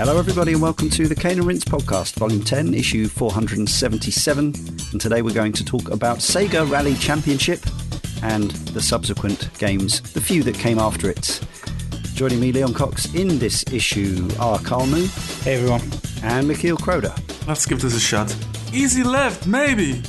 Hello, everybody, and welcome to the Cane and Rinse podcast, volume 10, issue 477. And today we're going to talk about Sega Rally Championship and the subsequent games, the few that came after it. Joining me, Leon Cox, in this issue are Karl Moon. Hey, everyone. And Michiel Kroder. Let's give this a shot. Easy left, maybe.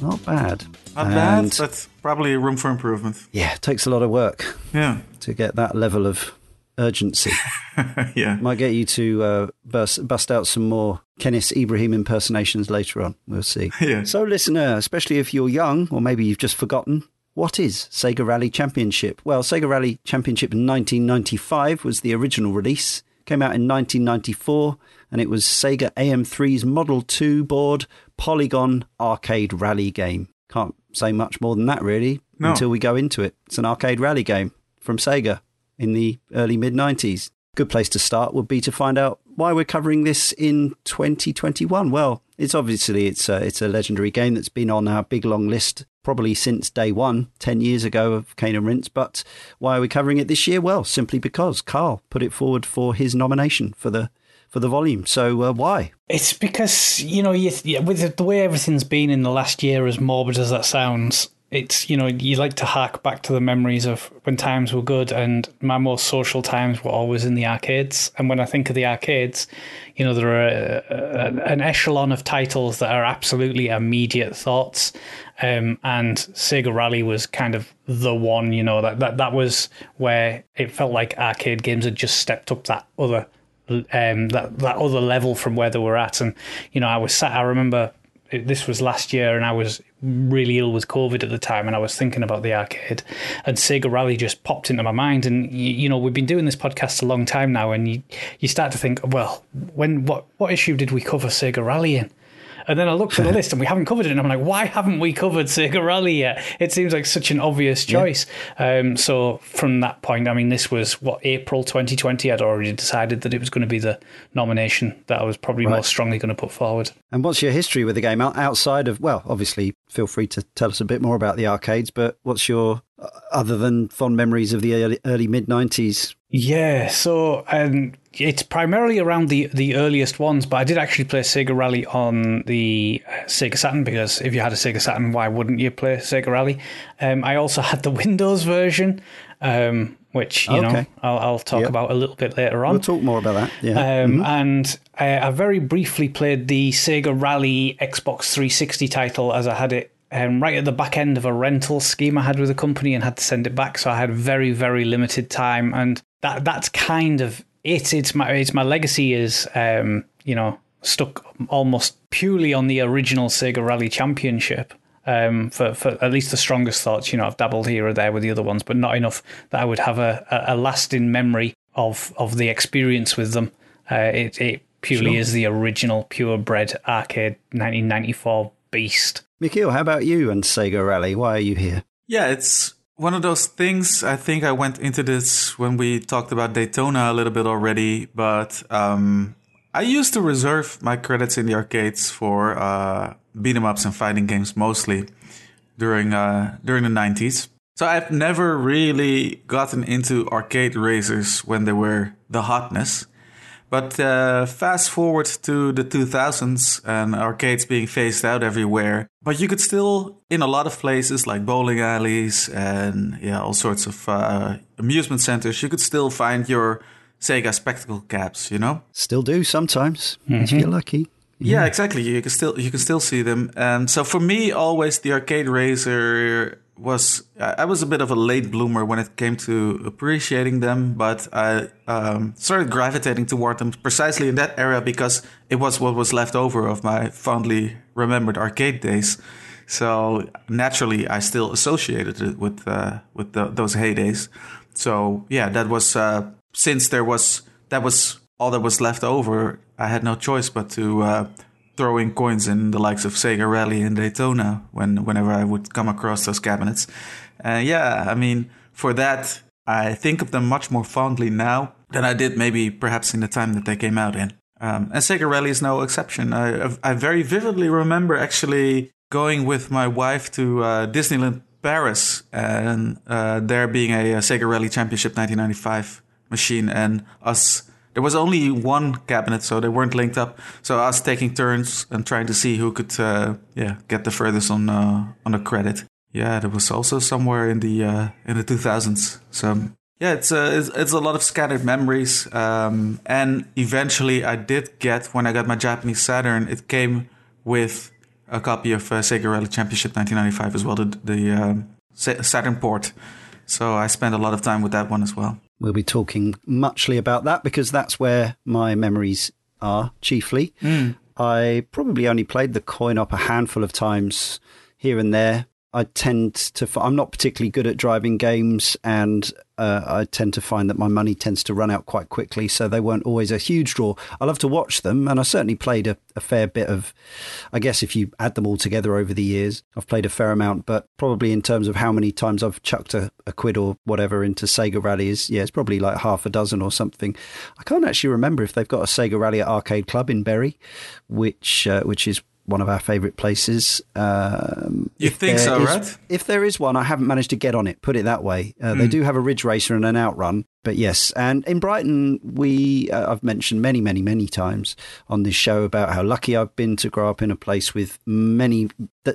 Not bad. Not and bad, but probably room for improvement. Yeah, it takes a lot of work. Yeah. To get that level of urgency. yeah. Might get you to uh, bust, bust out some more Kenneth Ibrahim impersonations later on. We'll see. Yeah. So, listener, especially if you're young or maybe you've just forgotten, what is Sega Rally Championship? Well, Sega Rally Championship in 1995 was the original release. Came out in 1994, and it was Sega AM3's Model 2 board polygon arcade rally game. Can't say much more than that, really, no. until we go into it. It's an arcade rally game from Sega in the early mid 90s. Good place to start would be to find out why we're covering this in 2021. Well, it's obviously it's a, it's a legendary game that's been on our big long list probably since day one, 10 years ago of Cane and Rinse. But why are we covering it this year? Well, simply because Karl put it forward for his nomination for the for the volume. So uh, why? It's because you know, you, with the way everything's been in the last year, as morbid as that sounds, it's you know you like to hark back to the memories of when times were good and my most social times were always in the arcades. And when i think of the arcades you know there are a, a, an echelon of titles that are absolutely immediate thoughts. Um, and sega rally was kind of the one you know that, that that was where it felt like arcade games had just stepped up that other um, that that other level from where they were at. And you know i was sat i remember this was last year and I was really ill with COVID at the time and I was thinking about the arcade and Sega Rally just popped into my mind. And you, you, know we've been doing this podcast a long time now and you you start to think well when what what issue did we cover Sega Rally in and then I looked at the list and we haven't covered it. And I'm like, why haven't we covered Sega Rally yet? It seems like such an obvious choice. Yeah. Um, so from that point, I mean, this was what April 2020. I'd already decided that it was going to be the nomination that I was probably right. most strongly going to put forward. And what's your history with the game outside of? Well, obviously, feel free to tell us a bit more about the arcades. But what's your uh, other than fond memories of the early, early mid 90s? Yeah, so um, it's primarily around the, the earliest ones, but I did actually play Sega Rally on the uh, Sega Saturn because if you had a Sega Saturn, why wouldn't you play Sega Rally? Um, I also had the Windows version, um, which you okay. know I'll, I'll talk yep. about a little bit later on. We'll talk more about that. Yeah, um, mm-hmm. and I, I, very briefly played the Sega Rally Xbox 360 title as I had it. Um, right at the back end of a rental scheme I had with a company and had to send it back, so I had very, very limited time, and that that's kind of it. It's my it's my legacy is um, you know stuck almost purely on the original Sega Rally Championship. Um, for, for at least the strongest thoughts, you know, I've dabbled here or there with the other ones, but not enough that I would have a, a, a lasting memory of of the experience with them. Uh, it, it purely sure. is the original purebred arcade 1994 beast. Michiel, how about you and Sega Rally? Why are you here? Yeah, it's one of those things. I think I went into this when we talked about Daytona a little bit already, but um, I used to reserve my credits in the arcades for uh, beat 'em ups and fighting games mostly during uh, during the nineties. So I've never really gotten into arcade racers when they were the hotness. But uh, fast forward to the 2000s and arcades being phased out everywhere. But you could still, in a lot of places like bowling alleys and yeah, all sorts of uh, amusement centers, you could still find your Sega spectacle caps. You know, still do sometimes mm-hmm. if you're lucky. Yeah. yeah, exactly. You can still you can still see them. And so for me, always the arcade racer was I was a bit of a late bloomer when it came to appreciating them, but I um, started gravitating toward them precisely in that era because it was what was left over of my fondly remembered arcade days. So naturally, I still associated it with uh, with the, those heydays. So yeah, that was uh, since there was that was all that was left over. I had no choice but to uh, throwing coins in the likes of Sega Rally and Daytona when whenever I would come across those cabinets. Uh, yeah, I mean, for that, I think of them much more fondly now than I did maybe perhaps in the time that they came out in. Um, and Sega Rally is no exception. I, I very vividly remember actually going with my wife to uh, Disneyland Paris and uh, there being a, a Sega Rally Championship 1995 machine and us there was only one cabinet, so they weren't linked up. So was taking turns and trying to see who could, uh, yeah, get the furthest on uh, on a credit. Yeah, that was also somewhere in the uh, in the 2000s. So yeah, it's a, uh, it's, it's a lot of scattered memories. Um, and eventually, I did get when I got my Japanese Saturn, it came with a copy of uh, Sega Rally Championship 1995 as well, the, the um, Saturn port. So I spent a lot of time with that one as well. We'll be talking muchly about that because that's where my memories are chiefly. Mm. I probably only played the coin op a handful of times here and there. I tend to. I'm not particularly good at driving games, and uh, I tend to find that my money tends to run out quite quickly, so they weren't always a huge draw. I love to watch them, and I certainly played a, a, fair bit of. I guess if you add them all together over the years, I've played a fair amount, but probably in terms of how many times I've chucked a, a quid or whatever into Sega rallies, yeah, it's probably like half a dozen or something. I can't actually remember if they've got a Sega Rally at Arcade Club in Bury, which uh, which is one of our favourite places. Um, you think so, is, right? If there is one, I haven't managed to get on it. Put it that way. Uh, mm. They hmm. do have a ridge racer and an outrun, but yes. And in Brighton, we uh, I've mentioned many, many, many times on this show about how lucky I've been to grow up in a place with many,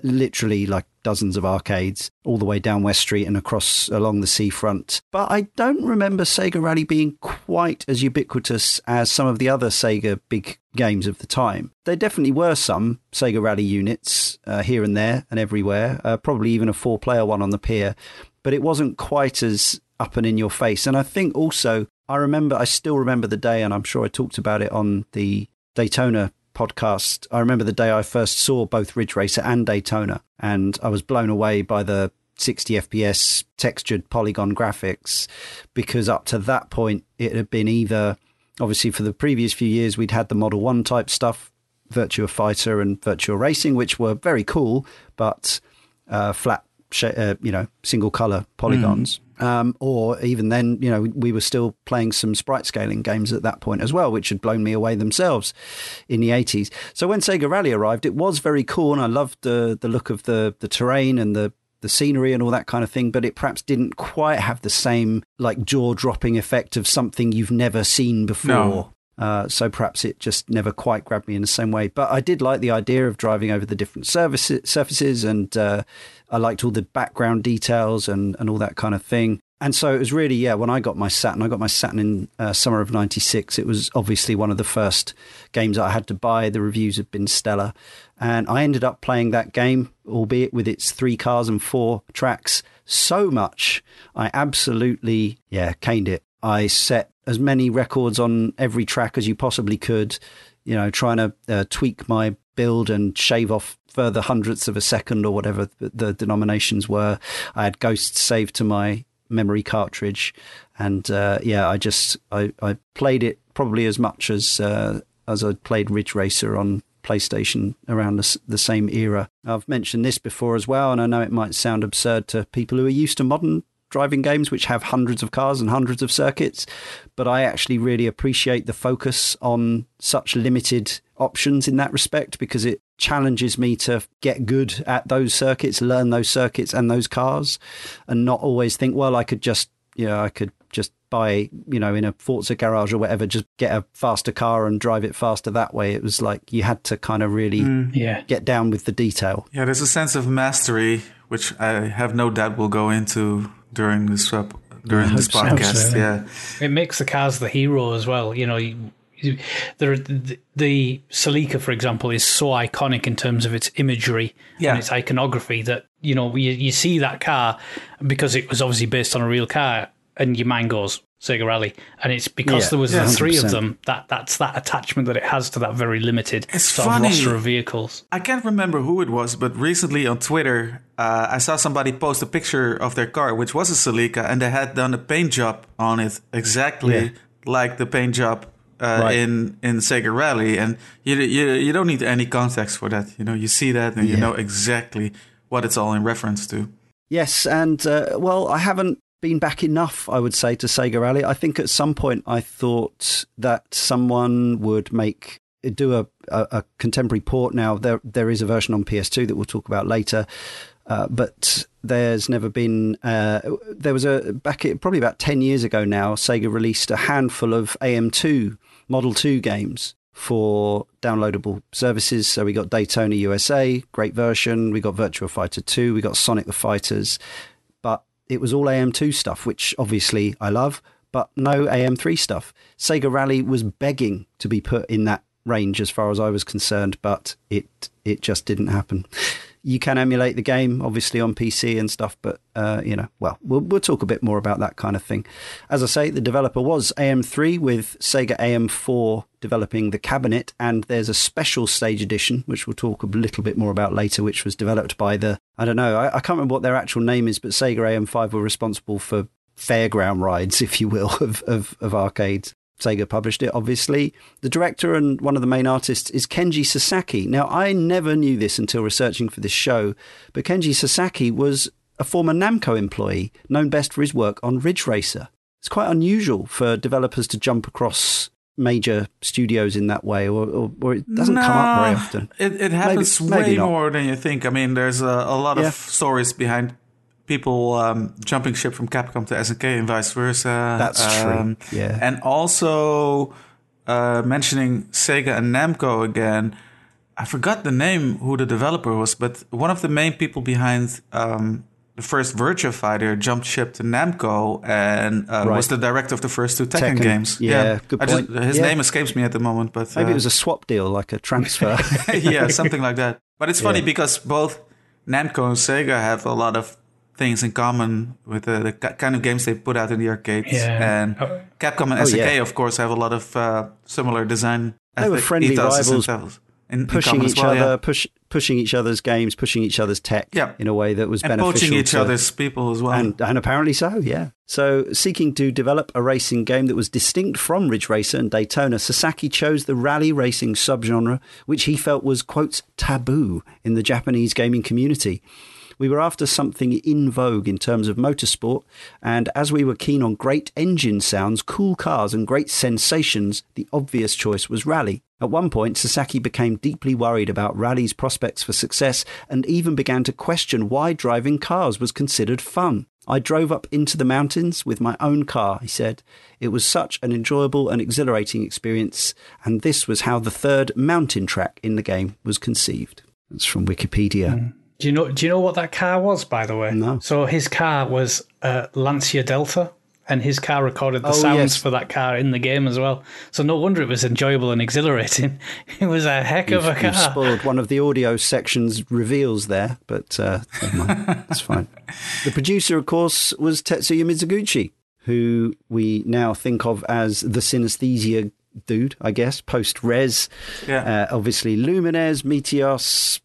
literally like dozens of arcades all the way down West Street and across along the seafront. But I don't remember Sega Rally being quite as ubiquitous as some of the other Sega big games of the time. There definitely were some Sega Rally units uh, here and there and everywhere, uh, probably even a four player one on the pier, but it wasn't quite as up and in your face. And I think also, I remember, I still remember the day, and I'm sure I talked about it on the Daytona podcast, I remember the day I first saw both Ridge Racer and Daytona, and I was blown away by the 60 FPS textured polygon graphics because up to that point it had been either obviously for the previous few years we'd had the Model 1 type stuff, Virtua Fighter and Virtua Racing, which were very cool, but uh, flat, uh, you know, single color polygons. Mm. Um, or even then, you know, we were still playing some sprite scaling games at that point as well, which had blown me away themselves in the 80s. So when Sega Rally arrived, it was very cool, and I loved the the look of the the terrain and the the scenery and all that kind of thing, but it perhaps didn't quite have the same like jaw dropping effect of something you've never seen before. No. Uh, so perhaps it just never quite grabbed me in the same way. But I did like the idea of driving over the different services, surfaces, and uh, I liked all the background details and, and all that kind of thing. And so it was really, yeah, when I got my Saturn, I got my Saturn in uh, summer of 96. It was obviously one of the first games I had to buy. The reviews had been stellar. And I ended up playing that game, albeit with its three cars and four tracks, so much. I absolutely, yeah, caned it. I set as many records on every track as you possibly could, you know, trying to uh, tweak my build and shave off further hundredths of a second or whatever the denominations were. I had ghosts saved to my memory cartridge, and uh, yeah, I just I, I played it probably as much as uh, as I played Ridge Racer on PlayStation around the, the, same era. I've mentioned this before as well, and I know it might sound absurd to people who are used to modern driving games, which have hundreds of cars and hundreds of circuits, but I actually really appreciate the focus on such limited options in that respect because it challenges me to get good at those circuits, learn those circuits and those cars, and not always think, well, I could just, you know, I could just buy, you know, in a Forza garage or whatever, just get a faster car and drive it faster that way. It was like you had to kind of really mm, yeah. get down with the detail. Yeah, there's a sense of mastery, which I have no doubt will go into during this uh, during this podcast. So. Yeah, it makes the cars the hero as well. You know, the, the Celica, for example, is so iconic in terms of its imagery yeah. and its iconography that you know you, you see that car because it was obviously based on a real car, and your mind goes Sega Rally, and it's because yeah, there was yeah, the 3 of them that that's that attachment that it has to that very limited it's sort funny. of roster of vehicles. I can't remember who it was, but recently on Twitter, uh, I saw somebody post a picture of their car, which was a Celica, and they had done a paint job on it exactly like the paint job uh, right. in in Sega Rally, and you, you you don't need any context for that. You know, you see that and yeah. you know exactly what it's all in reference to. Yes, and uh, well, I haven't been back enough, I would say, to Sega Rally. I think at some point I thought that someone would make do a, a, a, contemporary port now. There there is a version on PS2 that we'll talk about later. Uh, but there's never been. Uh, there was a back probably about ten years ago now. Sega released a handful of AM2 Model 2 games for downloadable services. So we got Daytona USA, great version. We got Virtua Fighter 2. We got Sonic the Fighters. But it was all AM2 stuff, which obviously I love, but no AM3 stuff. Sega Rally was begging to be put in that range as far as I was concerned, but it it just didn't happen you can emulate the game, obviously on PC and stuff, but uh, you know, well, well, we'll talk a bit more about that kind of thing. As I say, the developer was AM3 with Sega AM4 developing the cabinet, and there's a special stage edition, which we'll talk a little bit more about later, which was developed by the I don't know, I, I can't remember what their actual name is, but Sega AM5 were responsible for fairground rides, if you will, of, of, of arcades. Sega published it, obviously. The director and one of the main artists is Kenji Sasaki. Now, I never knew this until researching for this show, but Kenji Sasaki was a former Namco employee, known best for his work on Ridge Racer. It's quite unusual for developers to jump across major studios in that way, or, or, or it doesn't come up very often. It, it happens maybe, maybe way not. more than you think. I mean, there's a, a lot of stories behind people um, jumping ship from Capcom to SNK and vice versa. That's um, true. Yeah, and also uh, mentioning Sega and Namco again. I forgot the name who the developer was, but one of the main people behind um, the first Virtua Fighter jumped ship to Namco and uh, right. was the director of the first two Tekken, Tekken games. Yeah, yeah. good point. Just, his yeah. name escapes me at the moment, but maybe uh, it was a swap deal, like a transfer. yeah, something like that. But it's funny yeah. because both Namco and Sega have a lot of things in common with the, the kind of games they put out in the arcades. Yeah. And oh. Capcom and oh, SNK, yeah. of course, have a lot of uh, similar design. They were friendly rivals, in, pushing in each well, other, yeah. push, pushing each other's games, pushing each other's tech yeah. in a way that was and beneficial. poaching each to, other's people as well. And, and apparently so, yeah. So, seeking to develop a racing game that was distinct from Ridge Racer and Daytona, Sasaki chose the rally racing subgenre, which he felt was, quote, taboo in the Japanese gaming community. We were after something in vogue in terms of motorsport, and as we were keen on great engine sounds, cool cars, and great sensations, the obvious choice was Rally. At one point, Sasaki became deeply worried about Rally's prospects for success and even began to question why driving cars was considered fun. I drove up into the mountains with my own car, he said. It was such an enjoyable and exhilarating experience, and this was how the third mountain track in the game was conceived. That's from Wikipedia. Mm. Do you know? Do you know what that car was? By the way, no. So his car was a Lancia Delta, and his car recorded the oh, sounds yes. for that car in the game as well. So no wonder it was enjoyable and exhilarating. It was a heck you've, of a car. You've spoiled one of the audio sections reveals there, but uh, never mind. It's fine. The producer, of course, was Tetsuya Mizuguchi, who we now think of as the synesthesia dude, I guess, post Res. Yeah. Uh, obviously, Lumines, Meteos,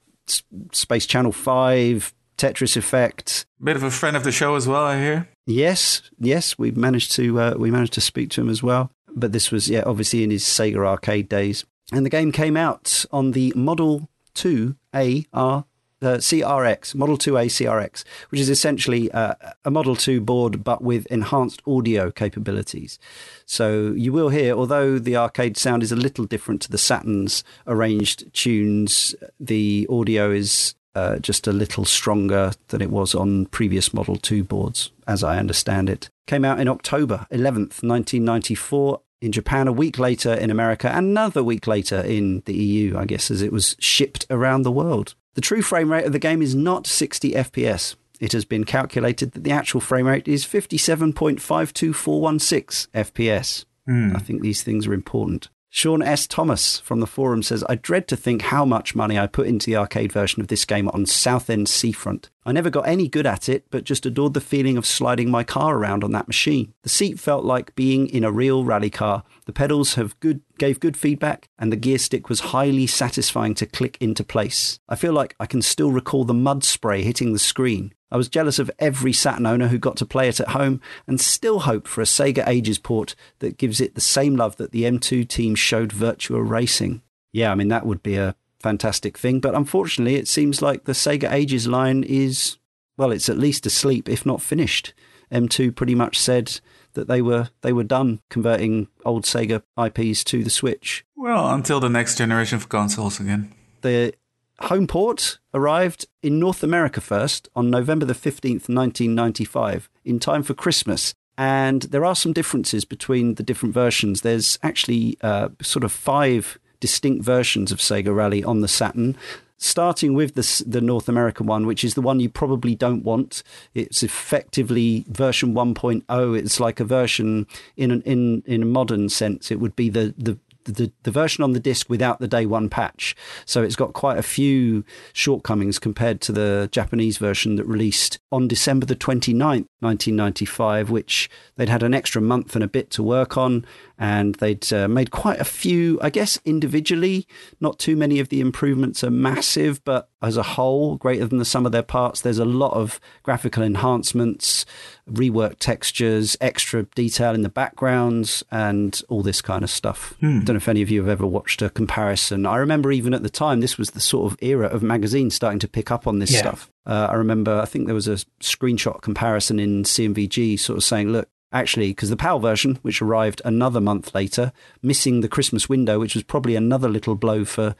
Space Channel 5, Tetris Effect. Bit of a friend of the show as well, I hear. Yes, yes, we managed to uh, we managed to speak to him as well. But this was yeah, obviously in his Sega arcade days. And the game came out on the Model 2A R uh, CRX, Model 2A CRX, which is essentially uh, a Model 2 board but with enhanced audio capabilities. So you will hear, although the arcade sound is a little different to the Saturn's arranged tunes, the audio is uh, just a little stronger than it was on previous Model 2 boards, as I understand it. Came out in October 11th, 1994 in Japan, a week later in America, another week later in the EU, I guess, as it was shipped around the world. The true frame rate of the game is not 60 FPS. It has been calculated that the actual frame rate is 57.52416 FPS. Mm. I think these things are important. Sean S. Thomas from the forum says, I dread to think how much money I put into the arcade version of this game on Southend Seafront. I never got any good at it, but just adored the feeling of sliding my car around on that machine. The seat felt like being in a real rally car. The pedals have good gave good feedback, and the gear stick was highly satisfying to click into place. I feel like I can still recall the mud spray hitting the screen. I was jealous of every Saturn owner who got to play it at home and still hope for a Sega Ages port that gives it the same love that the M2 team showed Virtua Racing. Yeah, I mean, that would be a fantastic thing, but unfortunately, it seems like the Sega Ages line is, well, it's at least asleep, if not finished. M2 pretty much said that they were they were done converting old Sega IPs to the Switch. Well, until the next generation of consoles again. The home port arrived in North America first on November the 15th, 1995, in time for Christmas. And there are some differences between the different versions. There's actually uh, sort of five distinct versions of Sega Rally on the Saturn starting with the, the North American one, which is the one you probably don't want. It's effectively version 1.0. It's like a version in an, in in a modern sense. It would be the the the, the version on the disc without the day one patch. So it's got quite a few shortcomings compared to the Japanese version that released on December the 29th, 1995, which they'd had an extra month and a bit to work on. And they'd uh, made quite a few, I guess, individually. Not too many of the improvements are massive, but as a whole, greater than the sum of their parts. There's a lot of graphical enhancements, reworked textures, extra detail in the backgrounds, and all this kind of stuff. Hmm. I don't know if any of you have ever watched a comparison. I remember even at the time, this was the sort of era of magazines starting to pick up on this yeah. stuff. Uh, I remember, I think there was a screenshot comparison in C&VG sort of saying, look, actually, because the PAL version, which arrived another month later, missing the Christmas window, which was probably another little blow for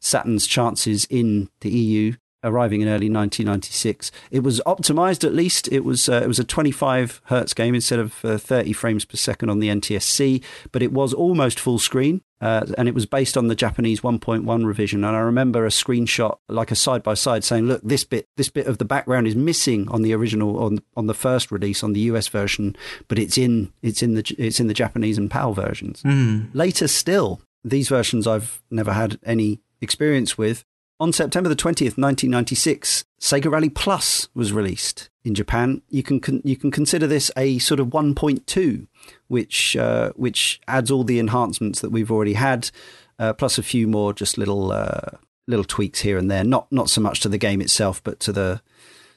Saturn's chances in the EU, arriving in early 1996. It was optimized at least. It was uh, it was a 25 hertz game instead of uh, 30 frames per second on the NTSC, but it was almost full screen. Uh, and it was based on the Japanese 1.1 revision. And I remember a screenshot, like a side by side, saying, "Look, this bit, this bit of the background is missing on the original, on on the first release on the US version, but it's in it's in the it's in the Japanese and PAL versions." Mm. Later, still, these versions I've never had any experience with on September the 20th, 1996, Sega Rally Plus was released in Japan. You can con- you can consider this a sort of 1.2, which uh, which adds all the enhancements that we've already had, uh, plus a few more just little uh, little tweaks here and there. Not not so much to the game itself, but to the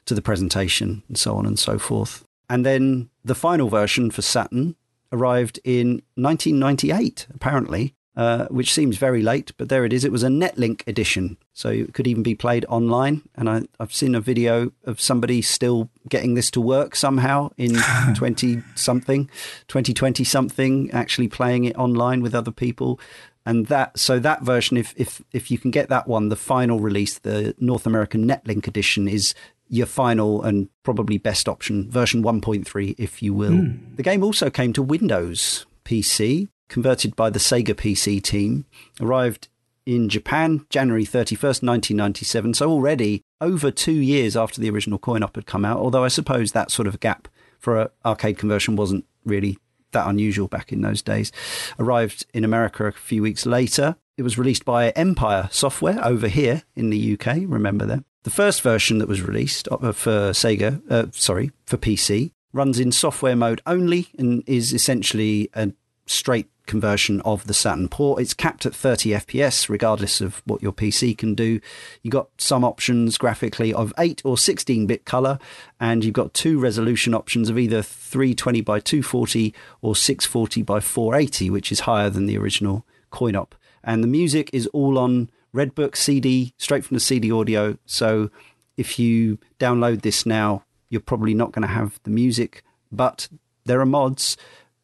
to the presentation and so on and so forth. And then the final version for Saturn arrived in 1998, apparently, uh, which seems very late, but there it is. It was a Netlink edition, so it could even be played online. And I, have seen a video of somebody still getting this to work somehow in 20 something, 2020 something, actually playing it online with other people. And that, so that version, if, if, if you can get that one, the final release, the North American Netlink edition, is your final and probably best option, version 1.3, if you will. Mm. The game also came to Windows PC, converted by the Sega PC team, arrived in Japan January 31st, 1997. So already over two years after the original coin op had come out, although I suppose that sort of gap for an arcade conversion wasn't really that unusual back in those days. Arrived in America a few weeks later. It was released by Empire Software over here in the UK. Remember them? The first version that was released uh, for Sega, uh, sorry, for PC, runs in software mode only and is essentially a straight conversion of the Saturn port. It's capped at 30 FPS, regardless of what your PC can do. You've got some options graphically of 8 or 16 bit color, and you've got two resolution options of either 320 by 240 or 640 by 480, which is higher than the original coin op. And the music is all on Redbook CD, straight from the CD audio. So if you download this now, you're probably not going to have the music, but there are mods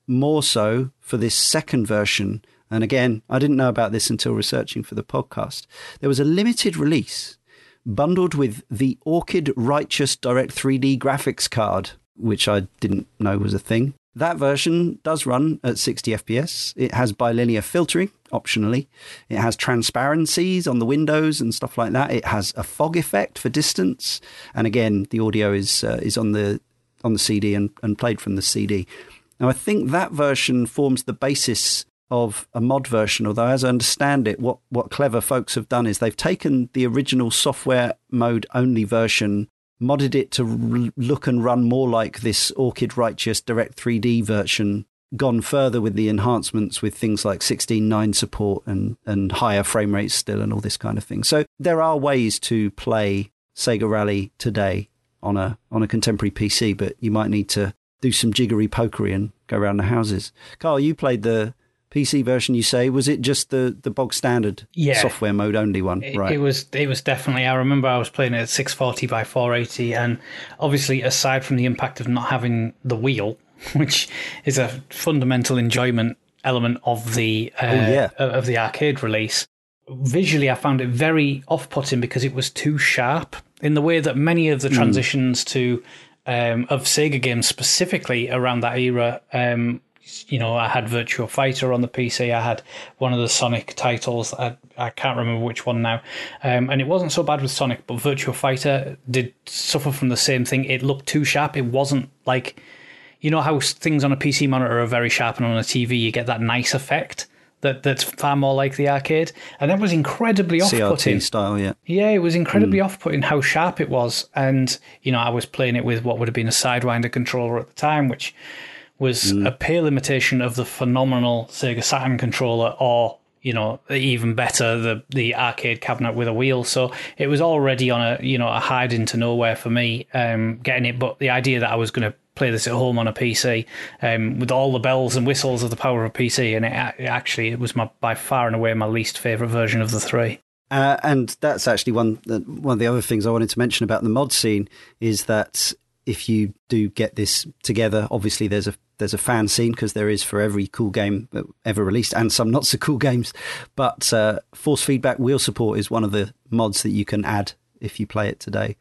more so for this second version. And again, I didn't know about this until researching for the podcast. There was a limited release bundled with the Orchid Righteous Direct 3D graphics card, which I didn't know was a thing. That version does run at 60 FPS. It has bilinear filtering, optionally. It has transparencies on the windows and stuff like that. It has a fog effect for distance, and again, the audio is uh, is on the on the CD and, and played from the CD. Now, I think that version forms the basis of a mod version, although as I understand it, what, what clever folks have done is they've taken the original software mode only version, modded it to look and run more like this Orchid Righteous Direct 3D version, gone further with the enhancements with things like 16.9 support and, and higher frame rates still and all this kind of thing. So there are ways to play Sega Rally today on a on a contemporary PC, but you might need to do some jiggery pokery and go around the houses. Karl, you played the PC version. You say was it just the the bog standard yeah. software mode only one? It, right. It was. It was definitely. I remember I was playing it at 640 by 480, and obviously, aside from the impact of not having the wheel, which is a fundamental enjoyment element of the uh, Oh, yeah. of the arcade release. Visually, I found it very off-putting because it was too sharp in the way that many of the Hmm. transitions to um, of Sega games specifically around that era. Um, you know, I had Virtual Fighter on the PC. I had one of the Sonic titles. I, I can't remember which one now. Um, and it wasn't so bad with Sonic, but Virtual Fighter did suffer from the same thing. It looked too sharp. It wasn't like, you know, how things on a PC monitor are very sharp and on a TV you get that nice effect. That, that's far more like the arcade, and that was incredibly off-putting. CRT style, yeah. Yeah, it was incredibly off-putting how sharp it was, and you know I was playing it with what would have been a Sidewinder controller at the time, which was a pale imitation of the phenomenal Sega Saturn controller, or you know even better the the arcade cabinet with a wheel. So it was already on a you know a hide into nowhere for me um, getting it, but the idea that I was going to play this at home on a PC um, with all the bells and whistles of the power of PC, and it, a- actually it was my by far and away my least favorite version of the three. Uh, and that's actually one one of the other things I wanted to mention about the mod scene is that if you do get this together, obviously there's a there's a fan scene because there is for every cool game ever released and some not so cool games. But uh, force feedback wheel support is one of the mods that you can add if you play it today,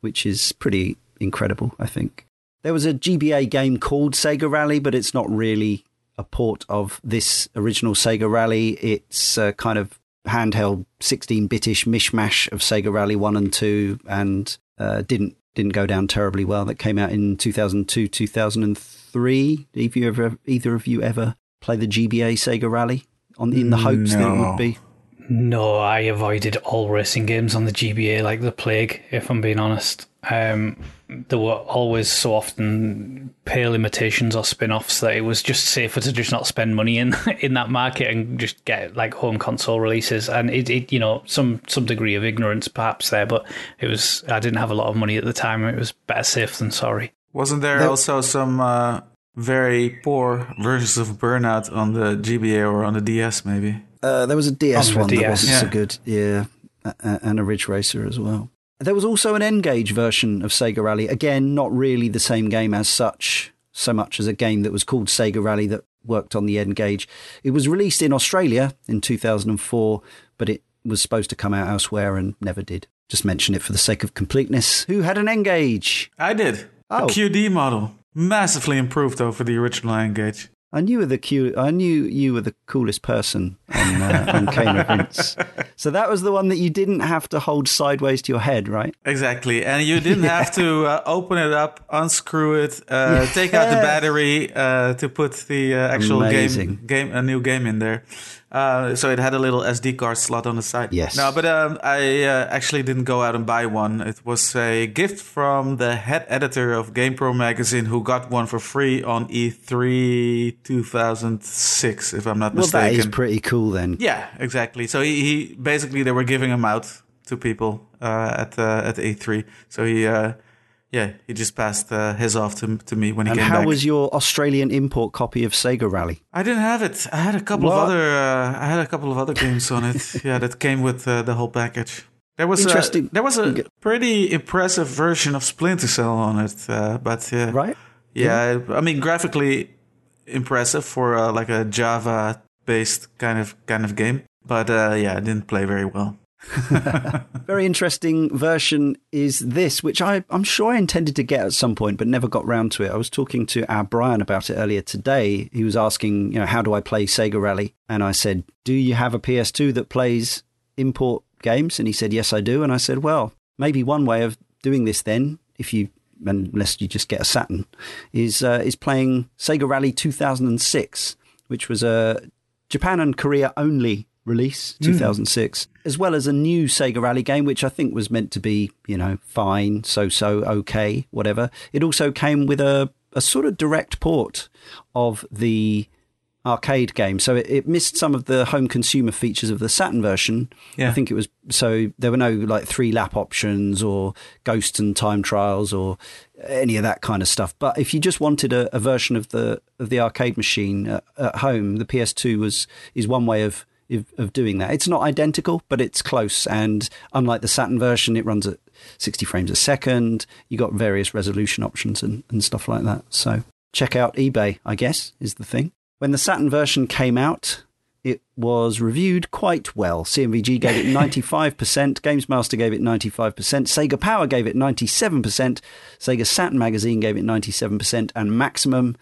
which is pretty incredible. I think there was a GBA game called Sega Rally, but it's not really a port of this original Sega Rally. It's uh, kind of handheld 16-bitish mishmash of Sega Rally 1 and 2 and uh, didn't didn't go down terribly well. That came out in 2002, 2003. Have you ever either of you ever play the GBA Sega Rally on in the hopes that it would be No, I avoided all racing games on the GBA like the plague, if I'm being honest. Um, there were always so often pale imitations or spin offs that it was just safer to just not spend money in in that market and just get like home console releases. And it, it you know, some some degree of ignorance perhaps there, but it was I didn't have a lot of money at the time. It was better safe than sorry. Wasn't there There- also some uh, very poor versions of Burnout on the GBA or on the DS, maybe? Uh, there was a DS On the one that DS, wasn't so good. Yeah, a- a- and a Ridge Racer as well. There was also an N-Gage version of Sega Rally. Again, not really the same game as such, so much as a game that was called Sega Rally that worked on the N-Gage. It was released in Australia in 2004, but it was supposed to come out elsewhere and never did. Just mention it for the sake of completeness. Who had an N-Gage? I did. Oh. A QD model. Massively improved over the original N-Gage. I knew the cu- I knew you were the coolest person on uh, on Rinse. So that was the one that you didn't have to hold sideways to your head, right? Exactly. And you didn't have to uh, open it up, unscrew it, uh, take out the battery uh, to put the uh, actual Amazing. game, game, a new game in there. Uh, so it had a little SD card slot on the side. Yes. No, but um, I uh, actually didn't go out and buy one. It was a gift from the head editor of GamePro magazine, who got one for free on E3 2006, if I'm not Well, that mistaken. is pretty cool then. Yeah, exactly. So he, he basically they were giving them out to people uh, at uh, at E3. So he uh, yeah he just passed uh, his off to to me when he And came how back. was your Australian import copy of Sega Rally? I didn't have it. I had a couple What? of other uh, I had a couple of other games on it. yeah, that came with uh, the whole package. There was Interesting. A, there was a pretty impressive version of Splinter Cell on it, uh, but uh, Right? yeah, I mean graphically impressive for uh, like a Java based kind of kind of game, but uh, yeah, it didn't play very well. Very interesting version is this, which I, I'm sure I intended to get at some point, but never got round to it. I was talking to our Brian about it earlier today. He was asking, you know, how do I play Sega Rally? And I said, do you have a PS2 that plays import games? And he said, yes, I do. And I said, well, maybe one way of doing this then, if you unless you just get a Saturn, is uh, is playing Sega Rally 2006, which was a Japan and Korea only release, hmm. 2006, as well as a new Sega Rally game, which I think was meant to be, you know, fine, so so, okay, whatever. It also came with a, a sort of direct port of the arcade game. So it, it missed some of the home consumer features of the Saturn version. Yeah. I think it was so there were no like three lap options or ghost and time trials or any of that kind of stuff. But if you just wanted a, a version of the of the arcade machine at, at home, the PS2 was is one way of of of doing that. It's not identical, but it's close. And unlike the Saturn version, it runs at 60 frames a second. You got various resolution options and, and stuff like that. So check out eBay, I guess, is the thing. When the Saturn version came out, it was reviewed quite well. C&VG gave it 95%, GamesMaster gave it 95%, Sega Power gave it 97%, Sega Saturn Magazine gave it 97%, and Maximum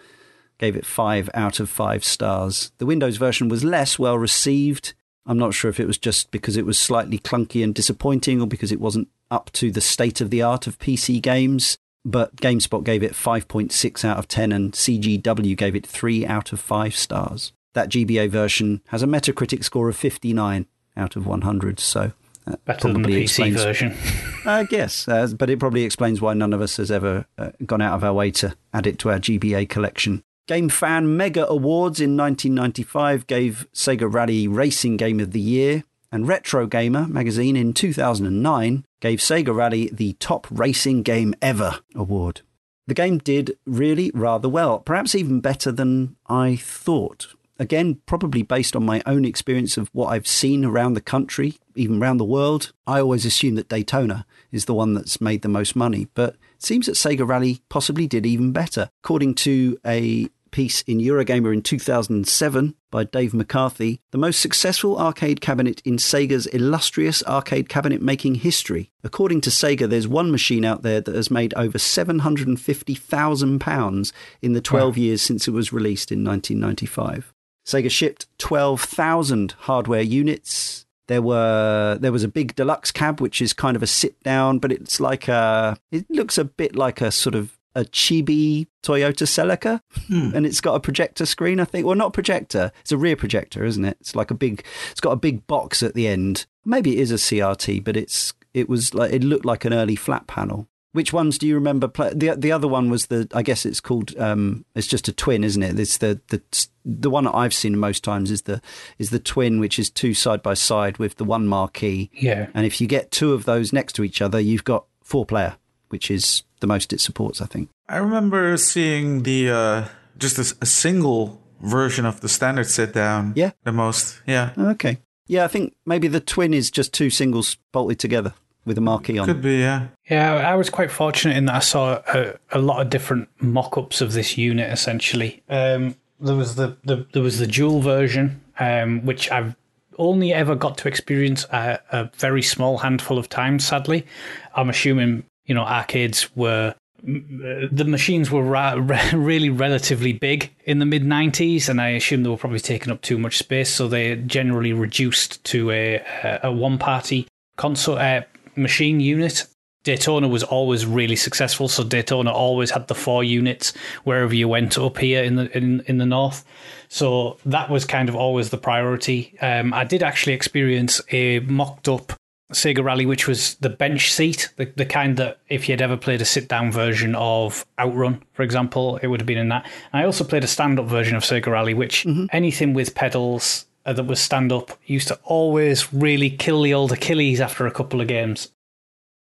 gave it 5 out of 5 stars. The Windows version was less well received. I'm not sure if it was just because it was slightly clunky and disappointing or because it wasn't up to the state of the art of PC games. But GameSpot gave it 5.6 out of 10 and CGW gave it 3 out of 5 stars. That GBA version has a Metacritic score of 59 out of 100, so that Better probably than the PC explains, version. I guess, uh, but it probably explains why none of us has ever uh, gone out of our way to add it to our GBA collection. Game Fan Mega Awards in 1995 gave Sega Rally Racing Game of the Year, and Retro Gamer magazine in 2009 gave Sega Rally the Top Racing Game Ever award. The game did really rather well, perhaps even better than I thought. Again, probably based on my own experience of what I've seen around the country, even around the world. I always assume that Daytona is the one that's made the most money, but it seems that Sega Rally possibly did even better. According to a piece in Eurogamer in 2007 by Dave McCarthy, the most successful arcade cabinet in Sega's illustrious arcade cabinet making history. According to Sega, there's one machine out there that has made over £750,000 in the 12 wow. years since it was released in 1995. Sega shipped 12,000 hardware units. There were there was a big deluxe cab, which is kind of a sit down, but it's like a it looks a bit like a sort of a chibi Toyota Celica, hmm. and it's got a projector screen. I think, well, not projector. It's a rear projector, isn't it? It's like a big. It's got a big box at the end. Maybe it is a CRT, but it's it was like it looked like an early flat panel. Which ones do you remember? Play? The the other one was the. I guess it's called. Um, it's just a twin, isn't it? It's the the the one that I've seen most times is the is the twin, which is two side by side with the one marquee. Yeah. And if you get two of those next to each other, you've got four player, which is the most it supports, I think. I remember seeing the uh, just a, a single version of the standard sit down. Yeah. The most. Yeah. Okay. Yeah, I think maybe the twin is just two singles bolted together with a marquee on. Could be, yeah. Yeah, I was quite fortunate in that I saw a, a lot of different mock-ups of this unit. Essentially, um, there was the, the there was the dual version, um, which I've only ever got to experience a, a, very small handful of times. Sadly, I'm assuming you know, arcades were the machines were ra- really relatively big in the mid 90s, and I assume they were probably taking up too much space, so they generally reduced to a, a one party console uh, machine unit. Daytona was always really successful, so Daytona always had the four units wherever you went up here in the in, in the north. So that was kind of always the priority. Um, I did actually experience a mocked up Sega Rally, which was the bench seat, the, the kind that if you'd ever played a sit down version of Outrun, for example, it would have been in that. And I also played a stand up version of Sega Rally, which mm-hmm. anything with pedals uh, that was stand up used to always really kill the old Achilles after a couple of games.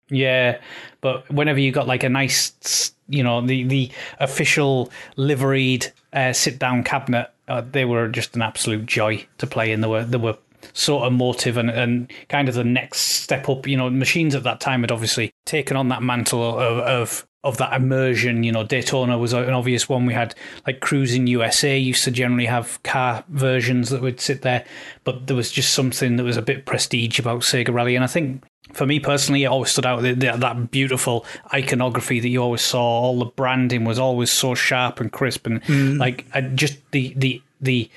Yeah, but whenever you got like a nice, you know, the, the official liveried uh, sit down cabinet, uh, they were just an absolute joy to play in. There were, there were sort of motive and, and kind of the next step up. You know, machines at that time had obviously taken on that mantle of, of of that immersion. You know, Daytona was an obvious one. We had like Cruis'n USA used to generally have car versions that would sit there, but there was just something that was a bit prestige about Sega Rally. And I think for me personally, it always stood out that beautiful iconography that you always saw. All the branding was always so sharp and crisp, and mm. like I just the the the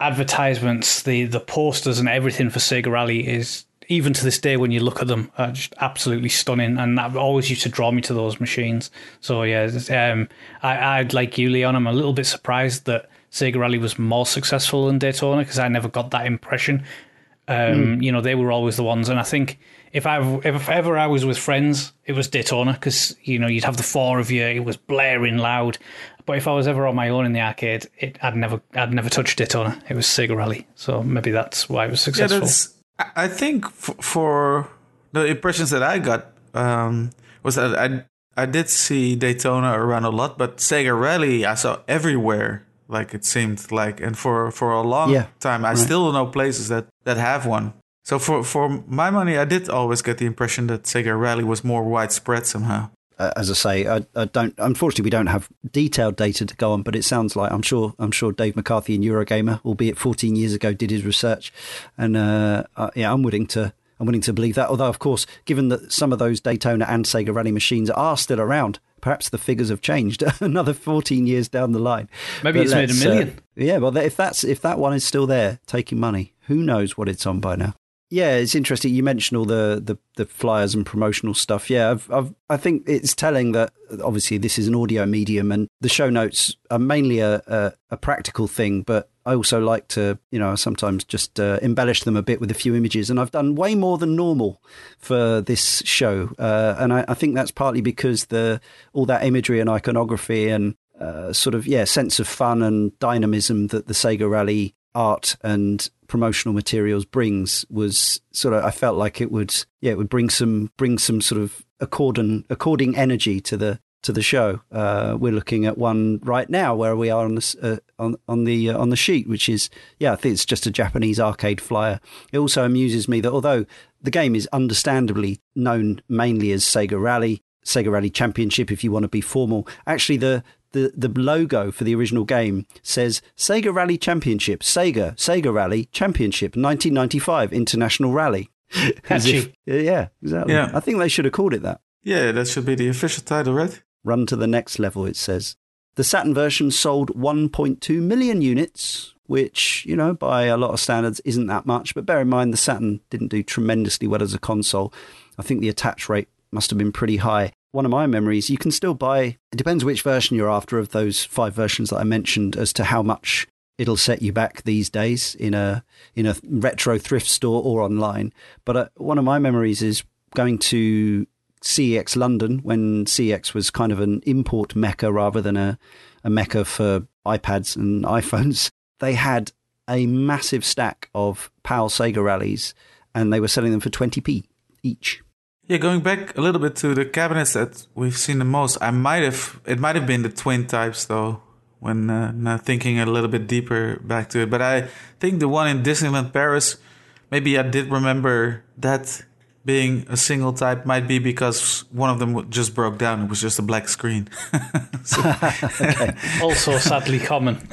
advertisements, the the posters, and everything for Sega Rally is even to this day when you look at them, are just absolutely stunning, and that always used to draw me to those machines. So yeah, um, I, I'd like you, Leon. I'm a little bit surprised that Sega Rally was more successful than Daytona because I never got that impression. Um, mm. You know, they were always the ones, and I think if I if ever I was with friends, it was Daytona because you know you'd have the four of you, it was blaring loud, but if I was ever on my own in the arcade, it, I'd never, I'd never touched Daytona. It was Sega Rally, so maybe that's why it was successful. Yeah, I think for, for, the impressions that I got um, was that I, I did see Daytona around a lot, but Sega Rally I saw everywhere. Like it seemed like, and for for a long yeah, time, I right. still know places that that have one. So for for my money, I did always get the impression that Sega Rally was more widespread somehow. Uh, as I say, I, I, don't. Unfortunately, we don't have detailed data to go on, but it sounds like I'm sure. I'm sure Dave McCarthy in Eurogamer, albeit 14 years ago, did his research, and uh, uh, yeah, I'm willing to. I'm willing to believe that. Although, of course, given that some of those Daytona and Sega Rally machines are still around, perhaps the figures have changed another 14 years down the line. Maybe but it's made a uh, million. yeah, well, if that's if that one is still there taking money, who knows what it's on by now? Yeah, it's interesting. You mentioned all the, the, the flyers and promotional stuff. Yeah, I've, I've, i think it's telling that obviously this is an audio medium and the show notes are mainly a, a, a practical thing, but I also like to, you know, sometimes just uh, embellish them a bit with a few images. And I've done way more than normal for this show. Uh, and I, I, think that's partly because the all that imagery and iconography and uh, sort of, yeah, sense of fun and dynamism that the Sega Rally art and promotional materials brings was sort of I felt like it would yeah it would bring some bring some sort of according according energy to the to the show. Uh, we're looking at one right now where we are on the uh, on on the uh, on the sheet, which is yeah I think it's just a Japanese arcade flyer. It also amuses me that although the game is understandably known mainly as Sega Rally. Sega Rally Championship, if you want to be formal. Actually, the the, the logo for the original game says Sega Rally Championship, Sega, Sega Rally Championship, 1995 International Rally. Catchy. If, yeah, exactly. Yeah. I think they should have called it that. Yeah, that should be the official title, right? Run to the next level, it says. The Saturn version sold 1.2 million units, which, you know, by a lot of standards isn't that much. But bear in mind, the Saturn didn't do tremendously well as a console. I think the attach rate must have been pretty high one of my memories, you can still buy, it depends which version you're after of those five versions that I mentioned as to how much it'll set you back these days in a in a retro thrift store or online. But uh, one of my memories is going to CEX London when CEX was kind of an import mecca rather than a, a mecca for iPads and iPhones. They had a massive stack of PAL Sega rallies and they were selling them for 20p each. Yeah, going back a little bit to the cabinets that we've seen the most, I might have it might have been the twin types though. When uh, thinking a little bit deeper back to it, but I think the one in Disneyland Paris, maybe I did remember that being a single type might be because one of them just broke down. It was just a black screen. also, sadly common.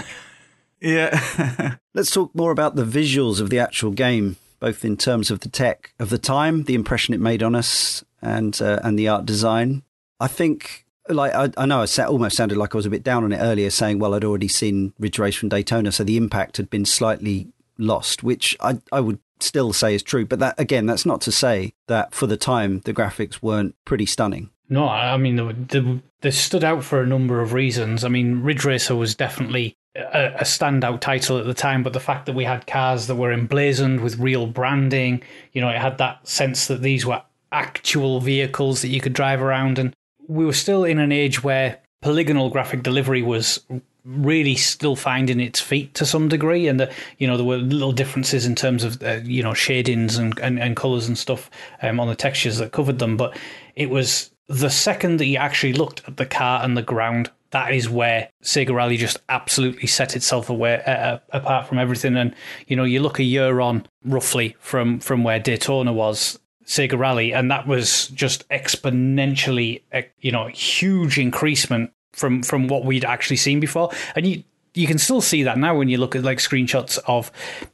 Yeah. Let's talk more about the visuals of the actual game both in terms of the tech of the time, the impression it made on us, and uh, and the art design. I think, like I, I know, I almost sounded like I was a bit down on it earlier, saying, "Well, I'd already seen Ridge Racer from Daytona, so the impact had been slightly lost," which I I would still say is true. But that again, that's not to say that for the time the graphics weren't pretty stunning. No, I mean they, they stood out for a number of reasons. I mean, Ridge Racer was definitely a, a, standout title at the time, but the fact that we had cars that were emblazoned with real branding, you know, it had that sense that these were actual vehicles that you could drive around. And we were still in an age where polygonal graphic delivery was really still finding its feet to some degree and the, you know there were little differences in terms of uh, you know shadings and, and, and colors and stuff um, on the textures that covered them but it was the second that you actually looked at the car and the ground that is where Sega Rally just absolutely set itself away uh, uh, apart from everything. And you know, you look a year on roughly from from where Daytona was. Sega Rally, and that was just exponentially, uh, you know, huge increasement from from what we'd actually seen before. And you you can still see that now when you look at like screenshots of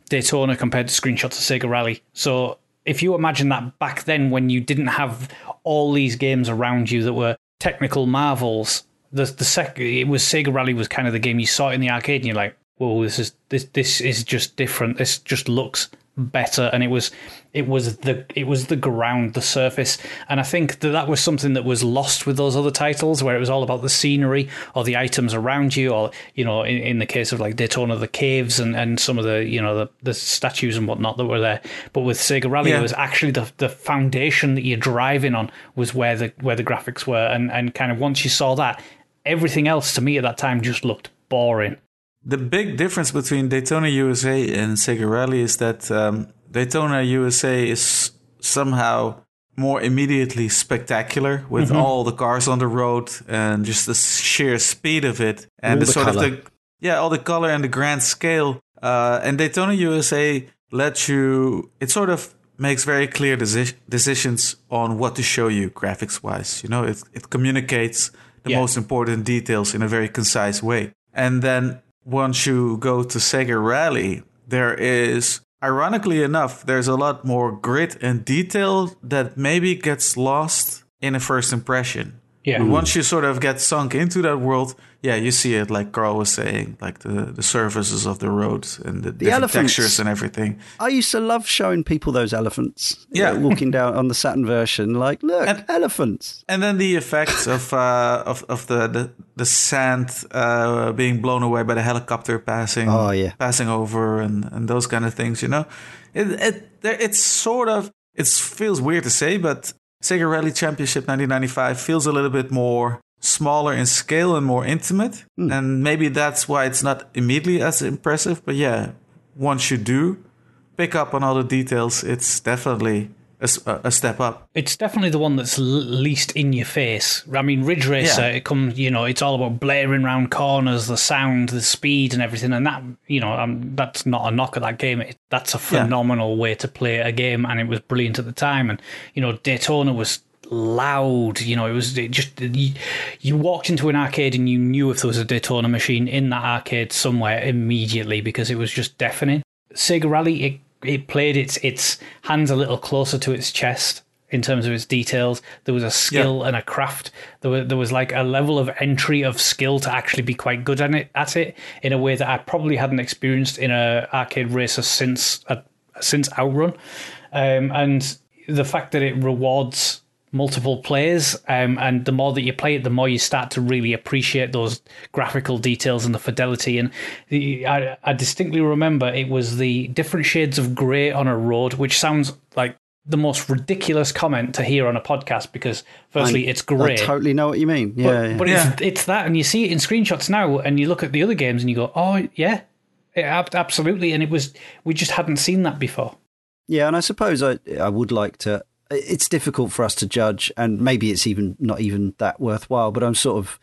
Daytona compared to screenshots of Sega Rally. So if you imagine that back then when you didn't have all these games around you that were technical marvels the the second it was Sega Rally was kind of the game you saw it in the arcade and you're like, whoa, this is this this is just different. This just looks better and it was it was the it was the ground the surface and i think that that was something that was lost with those other titles where it was all about the scenery or the items around you or you know in, in the case of like daytona the caves and and some of the you know the, the statues and whatnot that were there but with sega rally yeah. it was actually the the foundation that you're driving on was where the where the graphics were and and kind of once you saw that everything else to me at that time just looked boring. The big difference between Daytona USA and Sega Rally is that um, Daytona USA is somehow more immediately spectacular with mm-hmm. all the cars on the road and just the sheer speed of it and the, the, sort color. of the yeah all the color and the grand scale. Uh, and Daytona USA lets you it sort of makes very clear deci- decisions on what to show you graphics wise. You know, it, it communicates the Yeah. most important details in a very concise way. And then once you go to Sega Rally, there is, ironically enough, there's a lot more grit and detail that maybe gets lost in a first impression. Yeah. But once you sort of get sunk into that world, yeah, you see it like Karl was saying, like the, the surfaces of the roads and the, different elephants. textures and everything. I used to love showing people those elephants. Yeah. uh, walking down on the Saturn version, like, look, And- elephants. And then the effects of uh, of of the the, the sand uh, being blown away by the helicopter passing Oh, yeah. passing over and, and those kind of things, you know, it it it's sort of it feels weird to say, but Sega Rally Championship 1995 feels a little bit more smaller in scale and more intimate, Hmm. and maybe that's why it's not immediately as impressive. But yeah, once you do pick up on all the details, it's definitely a, a- step up. It's definitely the one that's l- least in your face. I mean, Ridge Racer, Yeah. it comes, you know, it's all about blaring round corners, the sound, the speed, and everything. And that, you know, um, that's not a knock at that game. It, that's a Yeah. phenomenal way to play a game, and it was brilliant at the time. And you know, Daytona was loud. You know, it was it just you, you walked into an arcade and you knew if there was a Daytona machine in that arcade somewhere immediately because it was just deafening. Sega Rally, it it played its its hands a little closer to its chest in terms of its details. There was a skill and a craft. There was there was like a level of entry of skill to actually be quite good at it at it in a way that I probably hadn't experienced in a arcade racer since uh, since Outrun, um, and the fact that it rewards multiple players um, and the more that you play it the more you start to really appreciate those graphical details and the fidelity and the, I, I distinctly remember it was the different shades of grey on a road which sounds like the most ridiculous comment to hear on a podcast because firstly it's grey. I totally know what you mean. Yeah, but, yeah. but Yeah. it's it's that, and you see it in screenshots now, and you look at the other games, and you go, "Oh, yeah, yeah, ab- absolutely." And it was we just hadn't seen that before. Yeah, and I suppose I I would like to. It's difficult for us to judge, and maybe it's even not even that worthwhile. But I'm sort of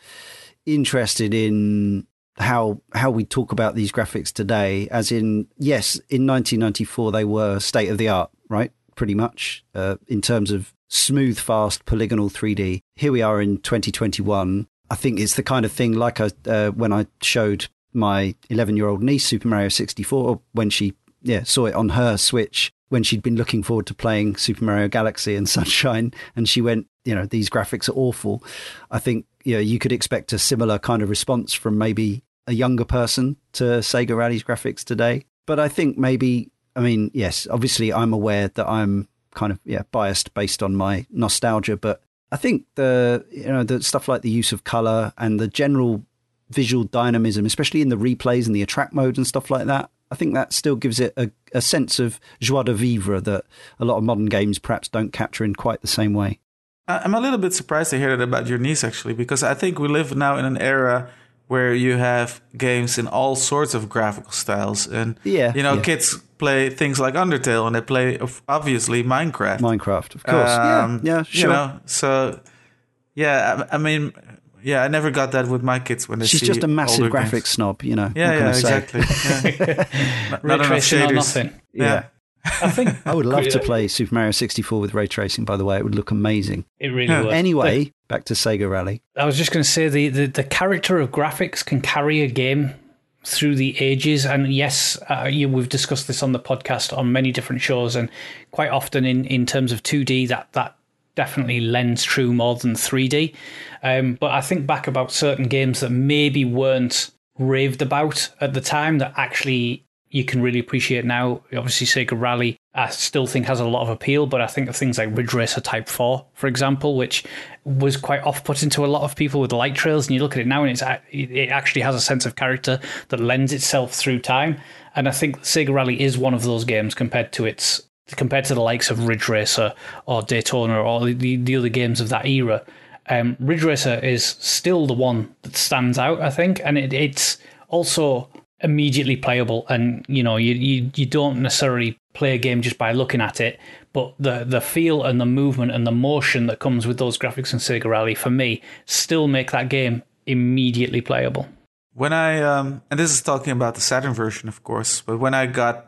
interested in how how we talk about these graphics today. As in, yes, in 1994 they were state of the art, right? Pretty much uh, in terms of smooth, fast, polygonal 3D. Here we are in 2021. I think it's the kind of thing like I uh, when I showed my 11 year old niece Super Mario 64 when she yeah saw it on her Switch when she'd been looking forward to playing Super Mario Galaxy and Sunshine, and she went, you know, these graphics are awful. I think you know you could expect a similar kind of response from maybe a younger person to Sega Rally's graphics today. But I think maybe, I mean, yes, obviously I'm aware that I'm kind of yeah biased based on my nostalgia, but I think the you know the stuff like the use of color and the general visual dynamism, especially in the replays and the attract modes and stuff like that. I think that still gives it a, a sense of joie de vivre that a lot of modern games perhaps don't capture in quite the same way. I'm a little bit surprised to hear that about your niece, actually, because I think we live now in an era where you have games in all sorts of graphical styles, and Yeah, you know, yeah. kids play things like Undertale, and they play obviously Minecraft. Minecraft, of course. Um, yeah, yeah, sure. You know, so yeah, I, I mean, yeah, I never got that with my kids when they She's see just a massive older graphics games. snob, you know. Yeah, yeah, exactly. Yeah. Not- Ray not enough tracing or shaders. nothing. Yeah. I think I would love to play Super Mario 64 with ray tracing, by the way. It would look amazing. It really Yeah. would. Anyway, back to Sega Rally. I was just going to say the, the the character of graphics can carry a game through the ages, and yes, uh, you, we've discussed this on the podcast on many different shows, and quite often in in terms of two D, that that definitely lends true more than three D. Um, but I think back about certain games that maybe weren't raved about at the time that actually you can really appreciate now. Obviously, Sega Rally, I still think has a lot of appeal, but I think of things like Ridge Racer Type 4, for example, which was quite off putting to a lot of people with light trails. And you look at it now and it's, it actually has a sense of character that lends itself through time. And I think Sega Rally is one of those games compared to its. Compared to the likes of Ridge Racer or Daytona or the, the other games of that era, um, Ridge Racer is still the one that stands out, I think, and it, it's also immediately playable. And you know, you, you you don't necessarily play a game just by looking at it, but the the feel and the movement and the motion that comes with those graphics in Sega Rally for me still make that game immediately playable. When I um, and this is talking about the Saturn version, of course, but when I got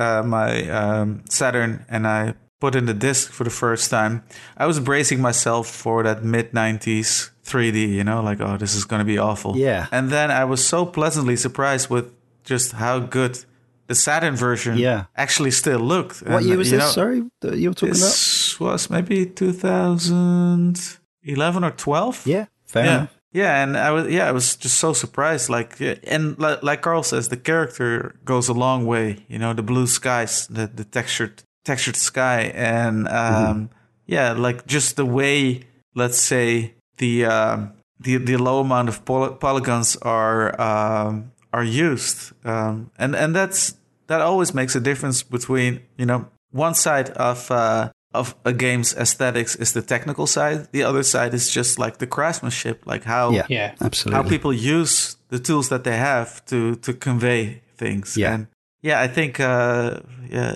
uh, my um, Saturn and I put in the disc for the first time, I was bracing myself for that mid 90s 3D, you know, like, oh, this is going to be awful. Yeah. And then I was so pleasantly surprised with just how good the Saturn version Yeah. actually still looked. What And, year was this? know, Sorry, that you were talking about? This was maybe 2011 or 12. Yeah, fair yeah. enough. Yeah, and I was yeah, I was just so surprised. Like, and like, like Karl says, the character goes a long way. You know, the blue skies, the the textured textured sky, and um, yeah, like just the way, let's say the um, the the low amount of poly- polygons are um, are used, um, and and that's that always makes a difference between you know one side of uh, of a game's aesthetics is the technical side, the other side is just like the craftsmanship, like how Yeah, Yeah. absolutely. how people use the tools that they have to to convey things. Yeah. And yeah, I think uh, yeah,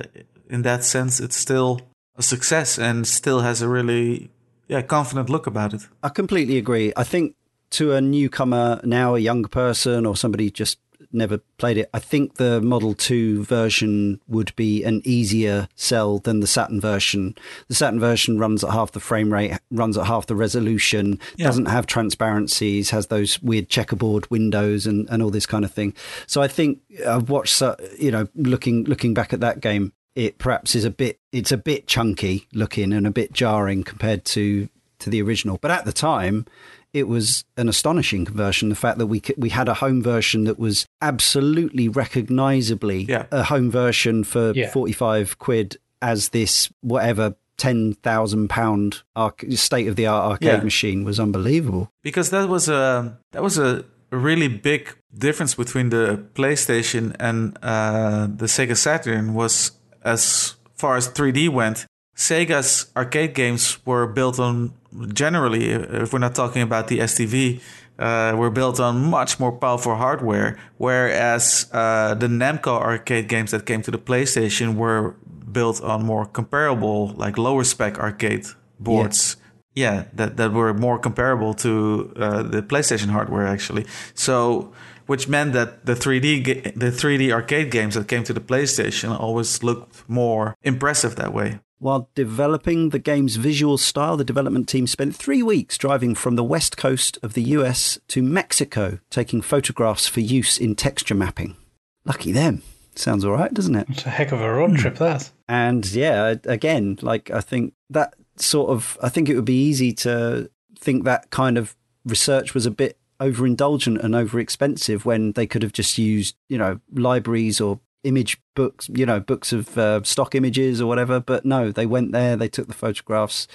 in that sense, it's still a success and still has a really yeah confident look about it. I completely agree. I think to a newcomer now, a young person or somebody just never played it, I think the Model 2 version would be an easier sell than the Saturn version. The Saturn version runs at half the frame rate, runs at half the resolution, Yeah. doesn't have transparencies, has those weird checkerboard windows and, and all this kind of thing. So I think I've watched, uh, you know, looking looking back at that game, it perhaps is a bit it's a bit chunky looking and a bit jarring compared to to the original. But at the time, it was an astonishing conversion. The fact that we c- we had a home version that was absolutely recognisably Yeah. a home version for Yeah. forty five quid as this whatever ten thousand pound state of the art arcade Yeah. machine was unbelievable. because that was a that was a really big difference between the PlayStation and uh, the Sega Saturn was as far as 3D went. Sega's arcade games were built on generally, if we're not talking about the STV, uh, were built on much more powerful hardware, whereas uh, the Namco arcade games that came to the PlayStation were built on more comparable, like lower spec arcade boards yeah that that were more comparable to uh, the PlayStation hardware actually. So which meant that the 3D ga- the 3D arcade games that came to the PlayStation always looked more impressive that way. While developing the game's visual style, the development team spent three weeks driving from the west coast of the US to Mexico, taking photographs for use in texture mapping. Lucky them. Sounds all right, doesn't it? It's a heck of a road trip, that. And yeah, again, like I think that sort of, I think it would be easy to think that kind of research was a bit overindulgent and over expensive when they could have just used, you know, libraries or image books, you know, books of uh, stock images or whatever. But no, they went there, they took the photographs.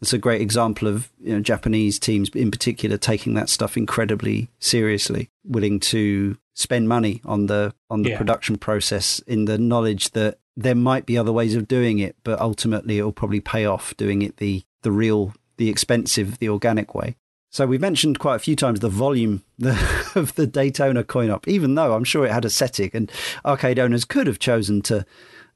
It's a great example of you know, Japanese teams, in particular, taking that stuff incredibly seriously, willing to spend money on the on the Yeah. production process in the knowledge that there might be other ways of doing it, but ultimately it will probably pay off doing it the the real, the expensive, the organic way. So we mentioned quite a few times the volume of the Daytona coin op, even though I'm sure it had a setting and arcade owners could have chosen to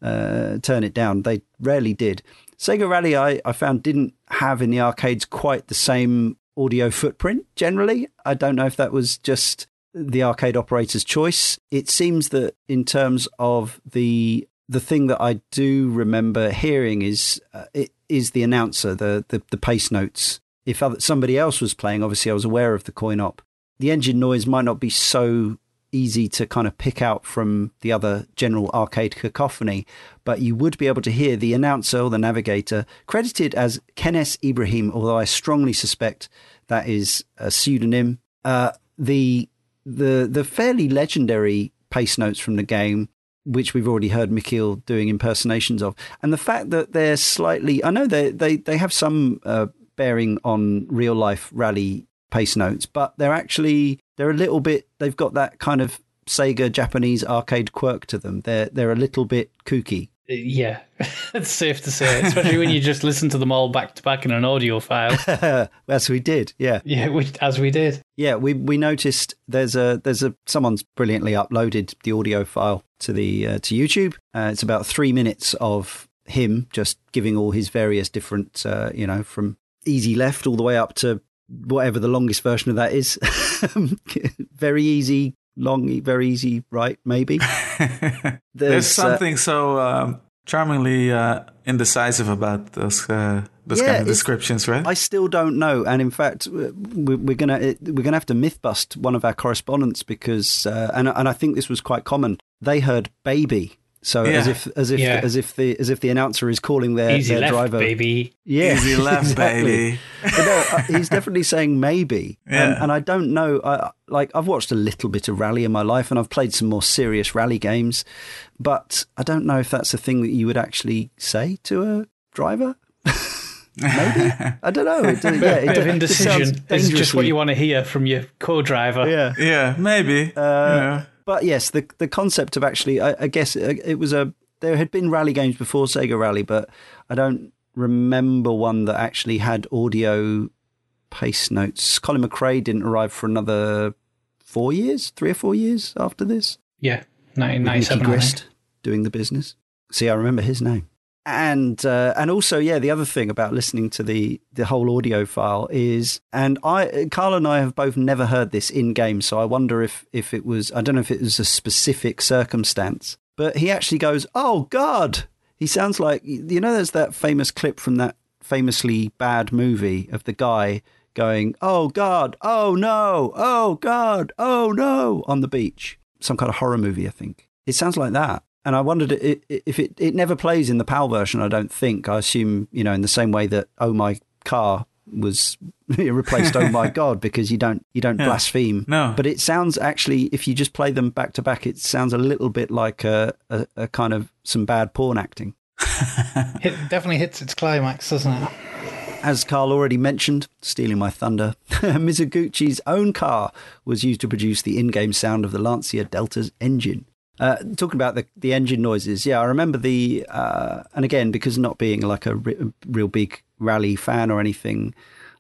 uh, turn it down. They rarely did. Sega Rally, I, I found, didn't have in the arcades quite the same audio footprint generally. I don't know if that was just the arcade operator's choice. It seems that in terms of the the thing that I do remember hearing is uh, it is the announcer, the, the the pace notes. If other, somebody else was playing, obviously I was aware of the coin op. The engine noise might not be so easy to kind of pick out from the other general arcade cacophony, but you would be able to hear the announcer or the navigator credited as Kenes Ibrahim, although I strongly suspect that is a pseudonym. Uh, the the the fairly legendary pace notes from the game, which we've already heard Michiel doing impersonations of, and the fact that they're slightly I know they they they have some uh, bearing on real life rally pace notes, but they're actually they're a little bit they've got that kind of Sega Japanese arcade quirk to them. They're they're a little bit kooky. Yeah, it's safe to say, especially when you just listen to them all back to back in an audio file. As we did, yeah. Yeah, we, as we did. Yeah, we we noticed there's a there's a someone's brilliantly uploaded the audio file to the uh, to YouTube. Uh, it's about three minutes of him just giving all his various different, uh, you know, from easy left all the way up to whatever the longest version of that is. very easy, long, very easy right, maybe. There's uh, something so um, charmingly uh, indecisive about those uh, those Yeah, kind of descriptions, right? I still don't know, and in fact, we- we're gonna it- we're gonna have to myth bust one of our correspondents because, uh, and and I think this was quite common. They heard "baby," so as if as if Yeah. as if the as if the announcer is calling their, Easy their left, driver. baby. Yeah, Easy left, exactly. baby. But no, uh, he's definitely saying maybe, and, Yeah. and I don't know. I, like I've watched a little bit of rally in my life, and I've played some more serious rally games, but I don't know if that's a thing that you would actually say to a driver. Maybe I don't know. It, uh, yeah, it, Bit of it just indecision. It's just what you want to hear from your co-driver. Yeah. yeah, maybe. Uh, yeah. But yes, the the concept of actually, I, I guess uh, it was a. There had been rally games before Sega Rally, but I don't remember one that actually had audio pace notes. Colin McRae didn't arrive for another four years, three or four years after this. Yeah, with Nicky 1997. I think. Grist doing the business. See, I remember his name. And uh, and also, yeah, the other thing about listening to the the whole audio file is, and I, Karl and I have both never heard this in game, so I wonder if if it was, I don't know if it was a specific circumstance, but he actually goes, "Oh God!" He sounds like you know, there's that famous clip from that famously bad movie of the guy going, "Oh God! Oh no! Oh God! Oh no!" on the beach. Some kind of horror movie, I think. It sounds like that. And I wondered i- i- if it, it never plays in the PAL version, I don't think. I assume, you know, in the same way that Oh My Car was replaced Oh My God because you don't you don't Yeah. blaspheme. No. But it sounds actually, if you just play them back to back, it sounds a little bit like a, a, a kind of some bad porn acting. It definitely hits its climax, doesn't it? As Karl already mentioned, stealing my thunder, Mizuguchi's own car was used to produce the in-game sound of the Lancia Delta's engine. Uh, talking about the, the engine noises, yeah, I remember the, uh, and again, because not being like a re- real big rally fan or anything,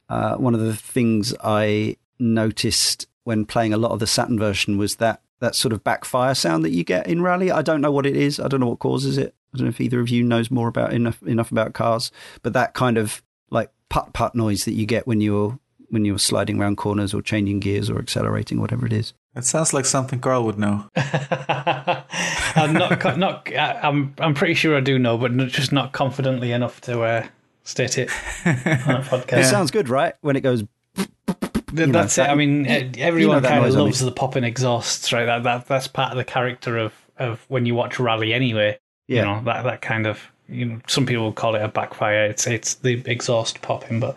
uh, one of the things I noticed when playing a lot of the Saturn version was that that sort of backfire sound that you get in rally. I don't know what it is. I don't know what causes it. I don't know if either of you knows more about enough enough about cars, but that kind of like putt putt noise that you get when you're when you're sliding around corners or changing gears or accelerating, whatever it is. It sounds like something Karl would know. I'm not, not. I- I'm. I'm pretty sure I do know, but just not confidently enough to uh, state it on a podcast. It sounds good, right? When it goes, Th- know, that's that- it. I mean, everyone that kind of loves the popping exhausts, right? That, that that's part of the character of, of when you watch rally, anyway. Yeah. You know that that kind of. You know, some people call it a backfire. It's it's the exhaust popping, but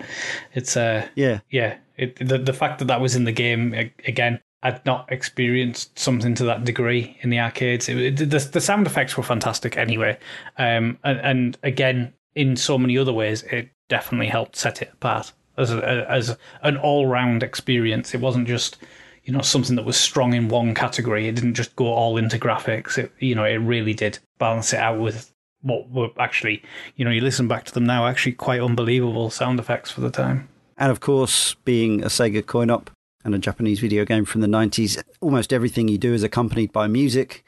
it's uh yeah, yeah. It the the fact that that was in the game again. I'd not experienced something to that degree in the arcades. It, it- the, the sound effects were fantastic anyway, um, and, and again, in so many other ways, it definitely helped set it apart as a, as an all round experience. It wasn't just you know something that was strong in one category. It didn't just go all into graphics. It you know it really did balance it out with what were actually you know you listen back to them now actually quite unbelievable sound effects for the time. and of course, being a Sega coin op and a Japanese video game from the '90s, almost everything you do is accompanied by music.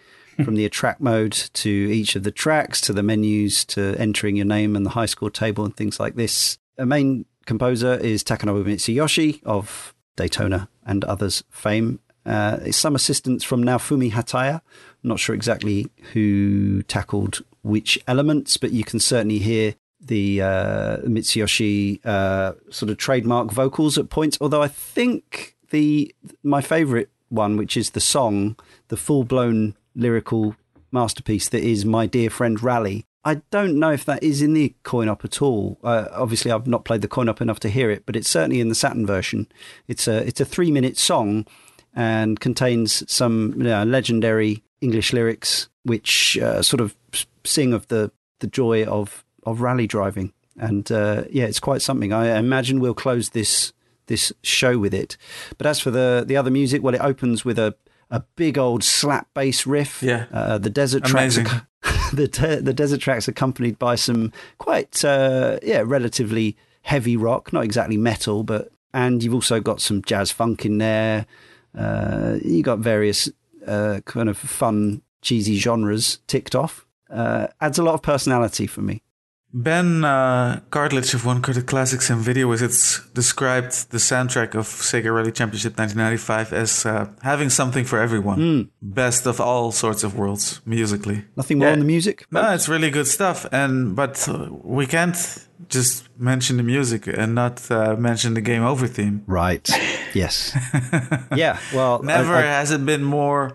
From the attract mode to each of the tracks to the menus to entering your name and the high score table and things like this. A main composer is Takenobu Mitsuyoshi of Daytona and others fame. Uh, some assistance from Naofumi Hataya. I'm not sure exactly who tackled which elements, but you can certainly hear the uh, Mitsuyoshi uh, sort of trademark vocals at points. Although I think the my favourite one, which is the song, the full blown lyrical masterpiece that is "My Dear Friend Rally." I don't know if that is in the coin op at all. Uh, obviously, I've not played the coin op enough to hear it, but it's certainly in the Saturn version. It's a it's a three minute song and contains some you know, legendary English lyrics, which uh, sort of sing of the the joy of of rally driving. And uh, yeah, it's quite something. I imagine we'll close this this show with it. But as for the the other music, well, it opens with a a big old slap bass riff. Yeah. uh, the desert tracks. Amazing. Are, the the desert tracks accompanied by some quite uh, yeah relatively heavy rock, not exactly metal, but and you've also got some jazz funk in there. Uh, you got various uh, kind of fun cheesy genres ticked off. Uh, adds a lot of personality for me. Ben uh, Cartledge of One Carded Classics and Video Wizards described the soundtrack of Sega Rally Championship 1995 as uh, having something for everyone. Hmm. Best of all sorts of worlds musically. Nothing more Yeah. on the music? No, it's really good stuff, and but uh, we can't just mention the music and not uh, mention the game over theme. Right. Yes. yeah. Well, Never I- I- has it been more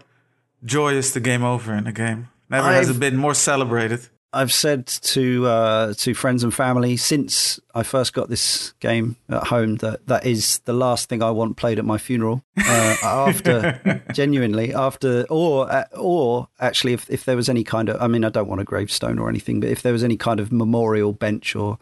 joyous to game over in a game. Never has I've- it been more celebrated. I've said to uh, to friends and family since I first got this game at home that that is the last thing I want played at my funeral. Uh, after genuinely after or uh, or actually if if there was any kind of I mean I don't want a gravestone or anything, but if there was any kind of memorial bench or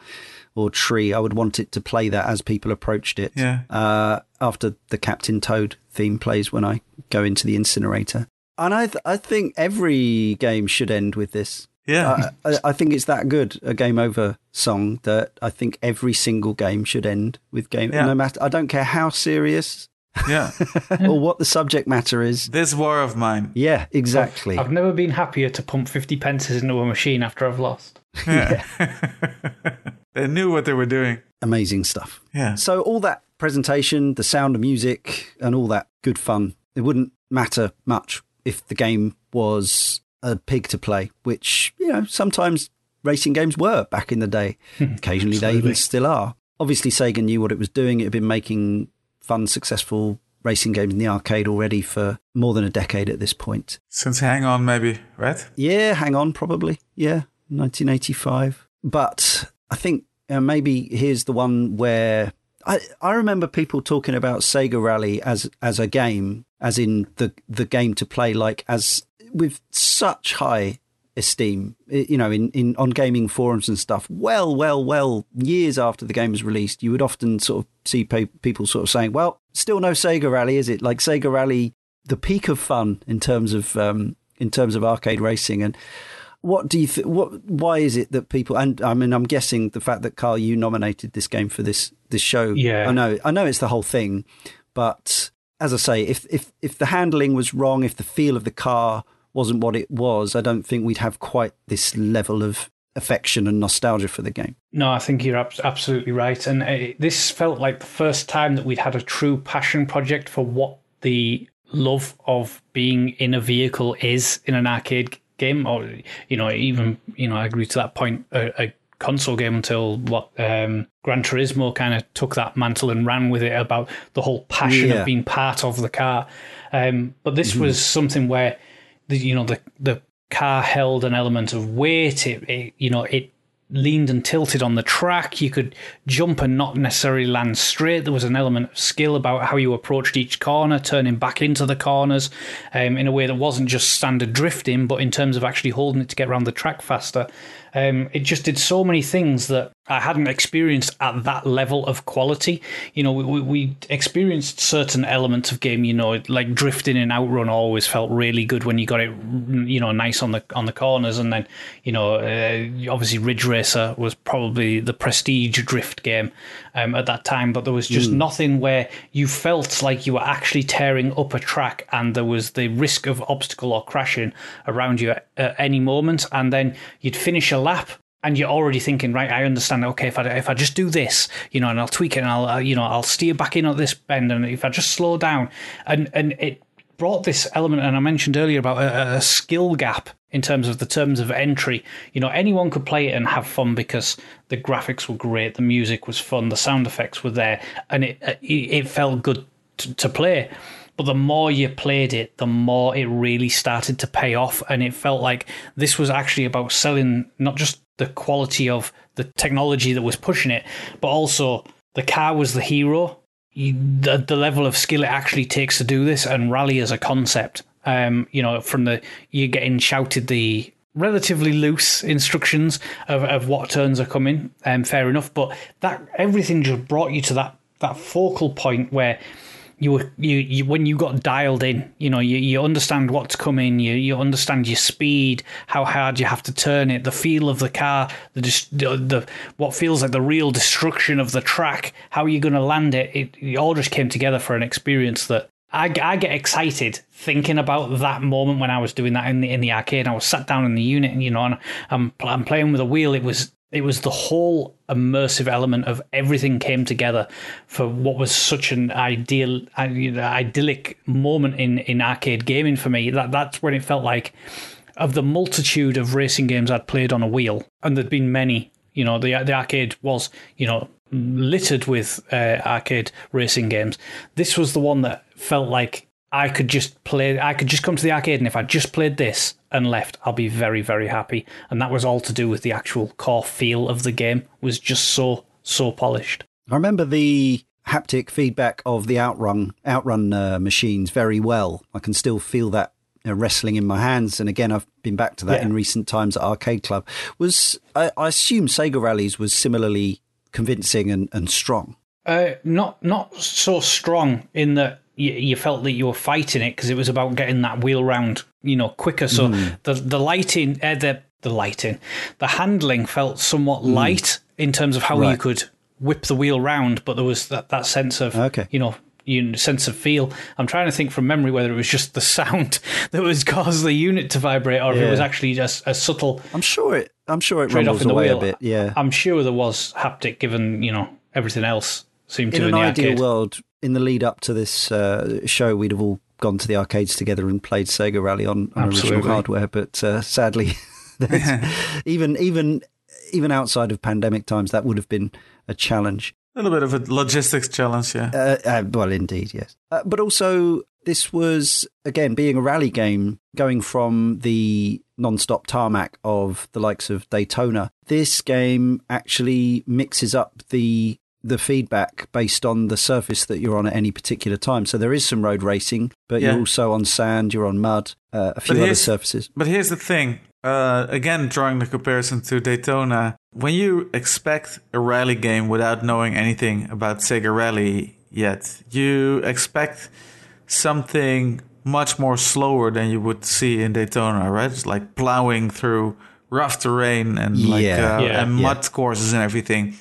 or tree, I would want it to play that as people approached it. Yeah. Uh, after the Captain Toad theme plays when I go into the incinerator. And I, th- I think every game should end with this. Yeah. I, I- I think it's that good a game over song that I think every single game should end with game. Yeah. No matter, I don't care how serious yeah. or what the subject matter is. This war of mine. Yeah, exactly. I've never been happier to pump 50 pences into a machine after I've lost. They knew what they were doing. Amazing stuff. Yeah. So all that presentation, the sound of music, and all that good fun, it wouldn't matter much if the game was a pig to play, which you know sometimes racing games were back in the day. Occasionally they even still are. Obviously, Sega knew what it was doing. It had been making fun, successful racing games in the arcade already for more than a decade at this point. Since Hang On, maybe, right? Yeah, hang on, probably. Yeah, 1985. But I think uh, maybe here's the one where I, I remember people talking about Sega Rally as as a game, as in the the game to play, like as with such high esteem, you know, in, in on gaming forums and stuff. Well, well, well, years after the game was released, you would often sort of see pe- people sort of saying, "Well, still no Sega Rally, is it? Like Sega Rally, the peak of fun in terms of um, in terms of arcade racing." And what do you th- what why is it that people and I mean I'm guessing the fact that Karl you nominated this game for this this show Yeah. I know I know it's the whole thing but as I say if if if the handling was wrong if the feel of the car wasn't what it was I don't think we'd have quite this level of affection and nostalgia for the game No, I think you're abs- absolutely right. And uh, this felt like the first time that we'd had a true passion project for what the love of being in a vehicle is in an arcade game, or you know, even you know, I agree to that point. A, a console game until what um, Gran Turismo kind of took that mantle and ran with it about the whole passion Yeah. of being part of the car. Um, but this was something where the you know the the car held an element of weight. It, it you know it leaned and tilted on the track. You could jump and not necessarily land straight. There was an element of skill about how you approached each corner, turning back into the corners um, in a way that wasn't just standard drifting, but in terms of actually holding it to get around the track faster. Um, it just did so many things that I hadn't experienced at that level of quality. You know, we, we, experienced certain elements of game. You know, like drifting and outrun always felt really good when you got it, you know, nice on the on the corners. And then, you know, uh, obviously Ridge Racer was probably the prestige drift game um, at that time. But there was just nothing where you felt like you were actually tearing up a track, and there was the risk of obstacle or crashing around you at, at any moment. And then you'd finish a lap and you're already thinking, right? I understand. Okay, if I if I just do this, you know, and I'll tweak it, and I'll uh, you know I'll steer back in at this bend, and if I just slow down, and and it brought this element, and I mentioned earlier about a, a skill gap in terms of the terms of entry. You know, anyone could play it and have fun because the graphics were great, the music was fun, the sound effects were there, and it it, it felt good to, to play. But the more you played it, the more it really started to pay off. And it felt like this was actually about selling not just the quality of the technology that was pushing it, but also the car was the hero. You, the, the level of skill it actually takes to do this, and rally as a concept. Um, you know, from the you're getting shouted the relatively loose instructions of, of what turns are coming. Um, fair enough, but that everything just brought you to that that focal point where you were you, you when you got dialed in you know you, you understand what's coming you you understand your speed how hard you have to turn it the feel of the car the the, the what feels like the real destruction of the track how you're going to land it, it it all just came together for an experience that I, I get excited thinking about that moment when I was doing that in the in the arcade. I was sat down in the unit, and you know, and I'm I'm playing with a wheel. It was it was the whole immersive element of everything came together for what was such an ideal, idyllic moment in, in arcade gaming for me. That that's when it felt like of the multitude of racing games I'd played on a wheel, and there'd been many. You know, the the arcade was you know littered with uh, arcade racing games. This was the one that felt like I could just play. I could just come to the arcade, and if I just played this and left, I'll be very, very happy. And that was all to do with the actual core feel of the game. Was just so so polished. I remember the haptic feedback of the outrun outrun uh, machines very well. I can still feel that wrestling in my hands. And again, I've been back to that yeah. in recent times at Arcade Club. Was I, I assume Sega Rallies was similarly convincing and, and strong? Uh, not not so strong in that you, you felt that you were fighting it because it was about getting that wheel round, you know, quicker. So mm. the the lighting, uh, the the lighting, the handling felt somewhat mm. light in terms of how right. you could whip the wheel round, but there was that, that sense of okay. you know you sense of feel. I'm trying to think from memory whether it was just the sound that was caused the unit to vibrate, or yeah. if it was actually just a subtle. I'm sure it. I'm sure it rumbles away wheel. a bit. Yeah, I'm sure there was haptic, given you know everything else seemed in to in an ideal arcade. world. In the lead up to this uh, show, we'd have all gone to the arcades together and played Sega Rally on, on original hardware. But uh, sadly, even even even outside of pandemic times, that would have been a challenge. A little bit of a logistics challenge, yeah. Uh, uh, well, indeed, yes. Uh, but also, this was, again, being a rally game, going from the non stop tarmac of the likes of Daytona. This game actually mixes up the the feedback based on the surface that you're on at any particular time. So there is some road racing, but yeah. you're also on sand, you're on mud, uh, a few other surfaces. But here's the thing uh, again, drawing the comparison to Daytona, when you expect a rally game without knowing anything about Sega Rally yet, you expect something much more slower than you would see in Daytona, right? It's like plowing through rough terrain and like yeah, uh, yeah, and mud yeah. courses and everything.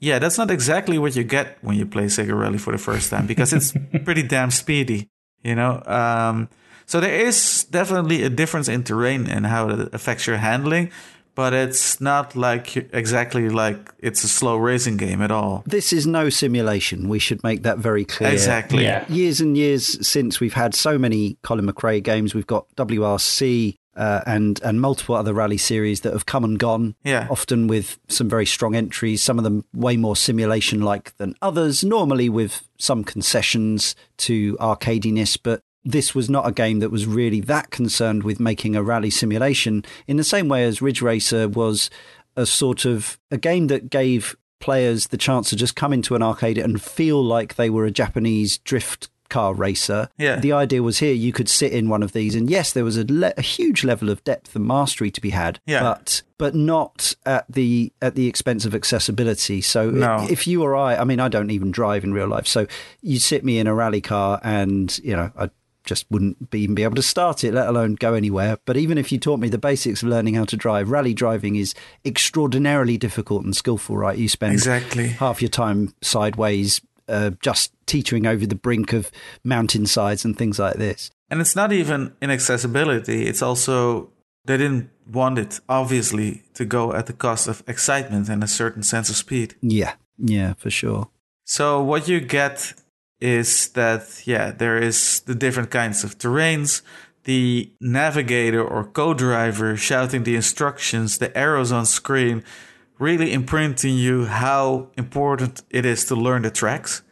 Yeah, that's not exactly what you get when you play Sega Rally for the first time because it's pretty damn speedy, you know. Um, so there is definitely a difference in terrain and how it affects your handling, but it's not like exactly like it's a slow racing game at all. This is no simulation. We should make that very clear. Exactly. Yeah. Years and years since we've had so many Colin McRae games, we've got WRC, uh, and and multiple other rally series that have come and gone. Yeah. Often with some very strong entries. Some of them way more simulation like than others. Normally with some concessions to arcadiness, but this was not a game that was really that concerned with making a rally simulation in the same way as Ridge Racer was a sort of a game that gave players the chance to just come into an arcade and feel like they were a Japanese drift car racer. Yeah. The idea was here you could sit in one of these, and yes, there was a, le- a huge level of depth and mastery to be had. Yeah. But but not at the at the expense of accessibility. So no. if you or I, I mean, I don't even drive in real life, so you sit me in a rally car, and you know, I just wouldn't be, even be able to start it, let alone go anywhere. But even if you taught me the basics of learning how to drive, rally driving is extraordinarily difficult and skillful, right? You spend exactly half your time sideways, uh, just teetering over the brink of mountainsides and things like this. And it's not even inaccessibility, it's also they didn't want it, obviously, to go at the cost of excitement and a certain sense of speed. Yeah, yeah, for sure. So, what you get is that yeah there is the different kinds of terrains the navigator or co-driver shouting the instructions the arrows on screen really imprinting you how important it is to learn the tracks.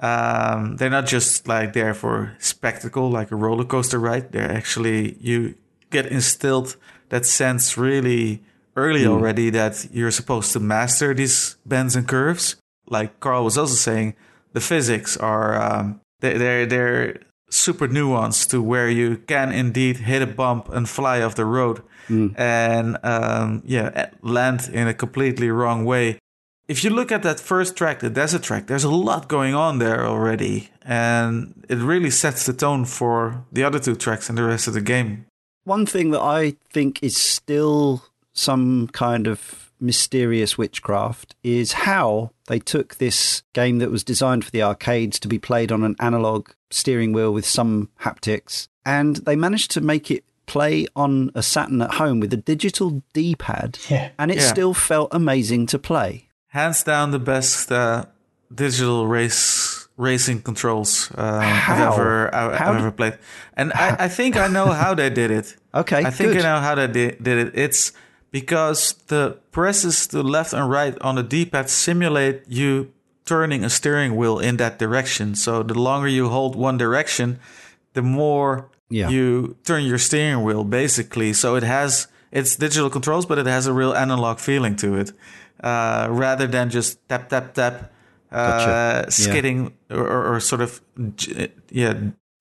Um, they're not just like there for spectacle like a roller coaster ride. They're actually you get instilled that sense really early mm. already that you're supposed to master these bends and curves. Like Karl was also saying the physics are um, they're they're super nuanced to where you can indeed hit a bump and fly off the road mm. and um, yeah land in a completely wrong way. If you look at that first track, the desert track, there's a lot going on there already, and it really sets the tone for the other two tracks and the rest of the game. One thing that I think is still some kind of mysterious witchcraft is how they took this game that was designed for the arcades to be played on an analog steering wheel with some haptics and they managed to make it play on a Saturn at home with a digital D-pad, Yeah. and it Yeah. still felt amazing to play. Hands down, the best uh, digital race racing controls uh, I've ever I, I've, d- ever played, and I, I think I know how they did it. Okay, I think good. I know how they did, did it. It's because the presses to left and right on the D-pad simulate you turning a steering wheel in that direction. So the longer you hold one direction, the more Yeah. you turn your steering wheel, basically. So it has it's digital controls, but it has a real analog feeling to it, uh, rather than just tap tap tap, uh, Gotcha. skidding or, or, or sort of yeah.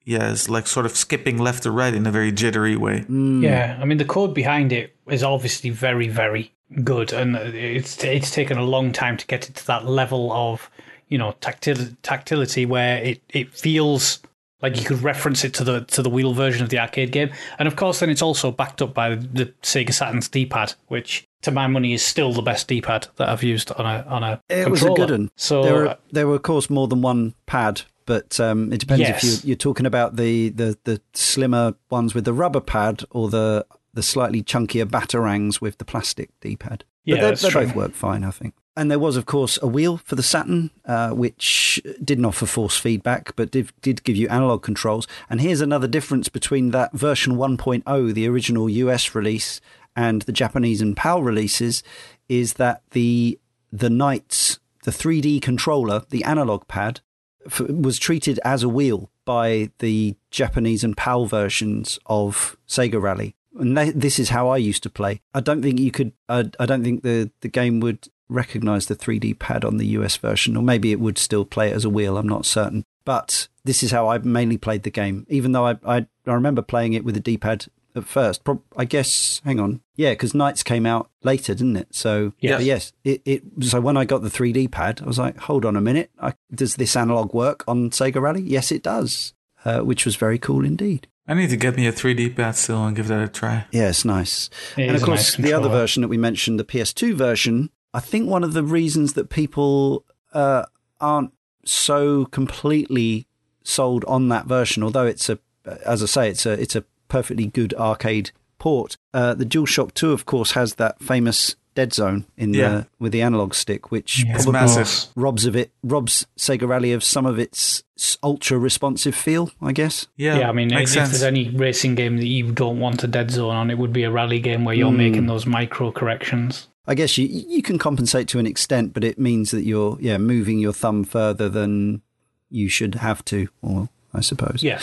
Yeah, it's like sort of skipping left to right in a very jittery way. Yeah, I mean the code behind it is obviously very, very good, and it's it's taken a long time to get it to that level of you know tactil- tactility where it, it feels like you could reference it to the to the wheel version of the arcade game, and of course then it's also backed up by the Sega Saturn's D-pad, which to my money is still the best D-pad that I've used on a on a It was a good one. So there were, there were, of course, more than one pad, but um, it depends Yes. if you, you're talking about the, the, the slimmer ones with the rubber pad or the the slightly chunkier batarangs with the plastic D-pad. Yeah, but they, that's they true. both work fine, I think. And there was, of course, a wheel for the Saturn, uh, which didn't offer force feedback, but did, did give you analog controls. And here's another difference between that version 1.0, the original US release, and the Japanese and PAL releases, is that the the NiGHTS, the 3D controller, the analog pad, f- was treated as a wheel by the Japanese and PAL versions of Sega Rally. And this is how I used to play. I don't think you could. I, I don't think the, the game would recognize the 3D pad on the US version, or maybe it would still play it as a wheel. I'm not certain. But this is how I mainly played the game. Even though I I, I remember playing it with the D pad at first. Prob- I guess. Hang on. Yeah, because NiGHTS came out later, didn't it? So Yes. yes. It, it so when I got the 3D pad, I was like, hold on a minute. I, does this analog work on Sega Rally? Yes, it does. Uh, which was very cool indeed. I need to get me a 3D pad still and give that a try. Yeah, it's nice. It and of course, nice the other version that we mentioned, the PS2 version, I think one of the reasons that people uh, aren't so completely sold on that version, although it's a, as I say, it's a it's a perfectly good arcade port. Uh, the DualShock 2, of course, has that famous dead zone in Yeah. the with the analog stick, which Yeah. Probably massive. robs of it robs Sega Rally of some of its ultra responsive feel, I guess. Yeah, Yeah, I mean, if makes sense. there's any racing game that you don't want a dead zone on, it would be a rally game where you're Hmm. making those micro corrections. I guess you you can compensate to an extent, but it means that you're yeah moving your thumb further than you should have to, or I suppose. Yeah.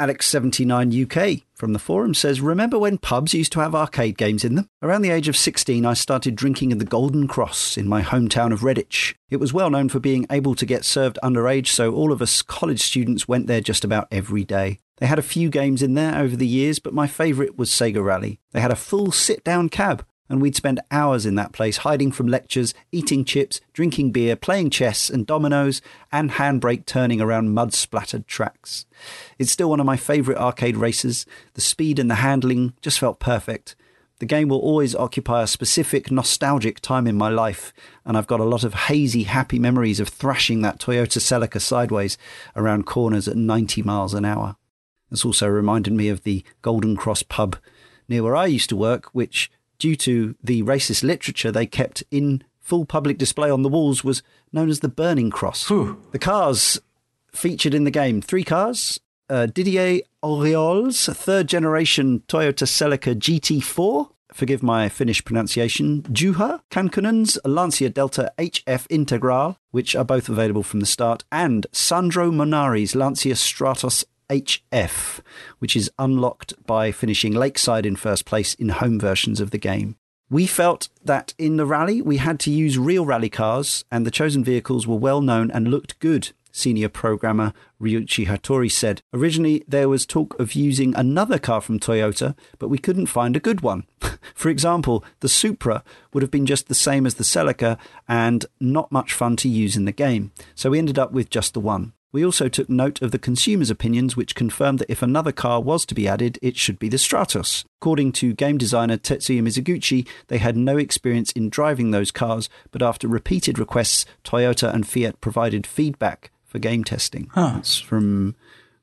Alex79 UK from the forum says, Remember when pubs used to have arcade games in them? Around the age of 16, I started drinking at the Golden Cross in my hometown of Redditch. It was well known for being able to get served underage, so all of us college students went there just about every day. They had a few games in there over the years, but my favourite was Sega Rally. They had a full sit down cab and we'd spend hours in that place hiding from lectures, eating chips, drinking beer, playing chess and dominoes, and handbrake turning around mud splattered tracks. It's still one of my favourite arcade races. The speed and the handling just felt perfect. The game will always occupy a specific nostalgic time in my life, and I've got a lot of hazy, happy memories of thrashing that Toyota Celica sideways around corners at 90 miles an hour. This also reminded me of the Golden Cross pub near where I used to work, which, due to the racist literature they kept in full public display on the walls, was known as the Burning Cross. Phew. The cars featured in the game three cars uh, Didier Auriol's third generation Toyota Celica GT4. Forgive my Finnish pronunciation. Juha Kankkunen's Lancia Delta HF Integral, which are both available from the start, and Sandro Munari's Lancia Stratos HF, which is unlocked by finishing Lakeside in first place in home versions of the game. We felt that in the rally we had to use real rally cars, and the chosen vehicles were well known and looked good. Senior programmer Ryuichi Hattori said. Originally, there was talk of using another car from Toyota, but we couldn't find a good one. For example, the Supra would have been just the same as the Celica and not much fun to use in the game, so we ended up with just the one. We also took note of the consumers' opinions, which confirmed that if another car was to be added, it should be the Stratos. According to game designer Tetsuya Mizuguchi, they had no experience in driving those cars, but after repeated requests, Toyota and Fiat provided feedback for game testing. Huh. That's from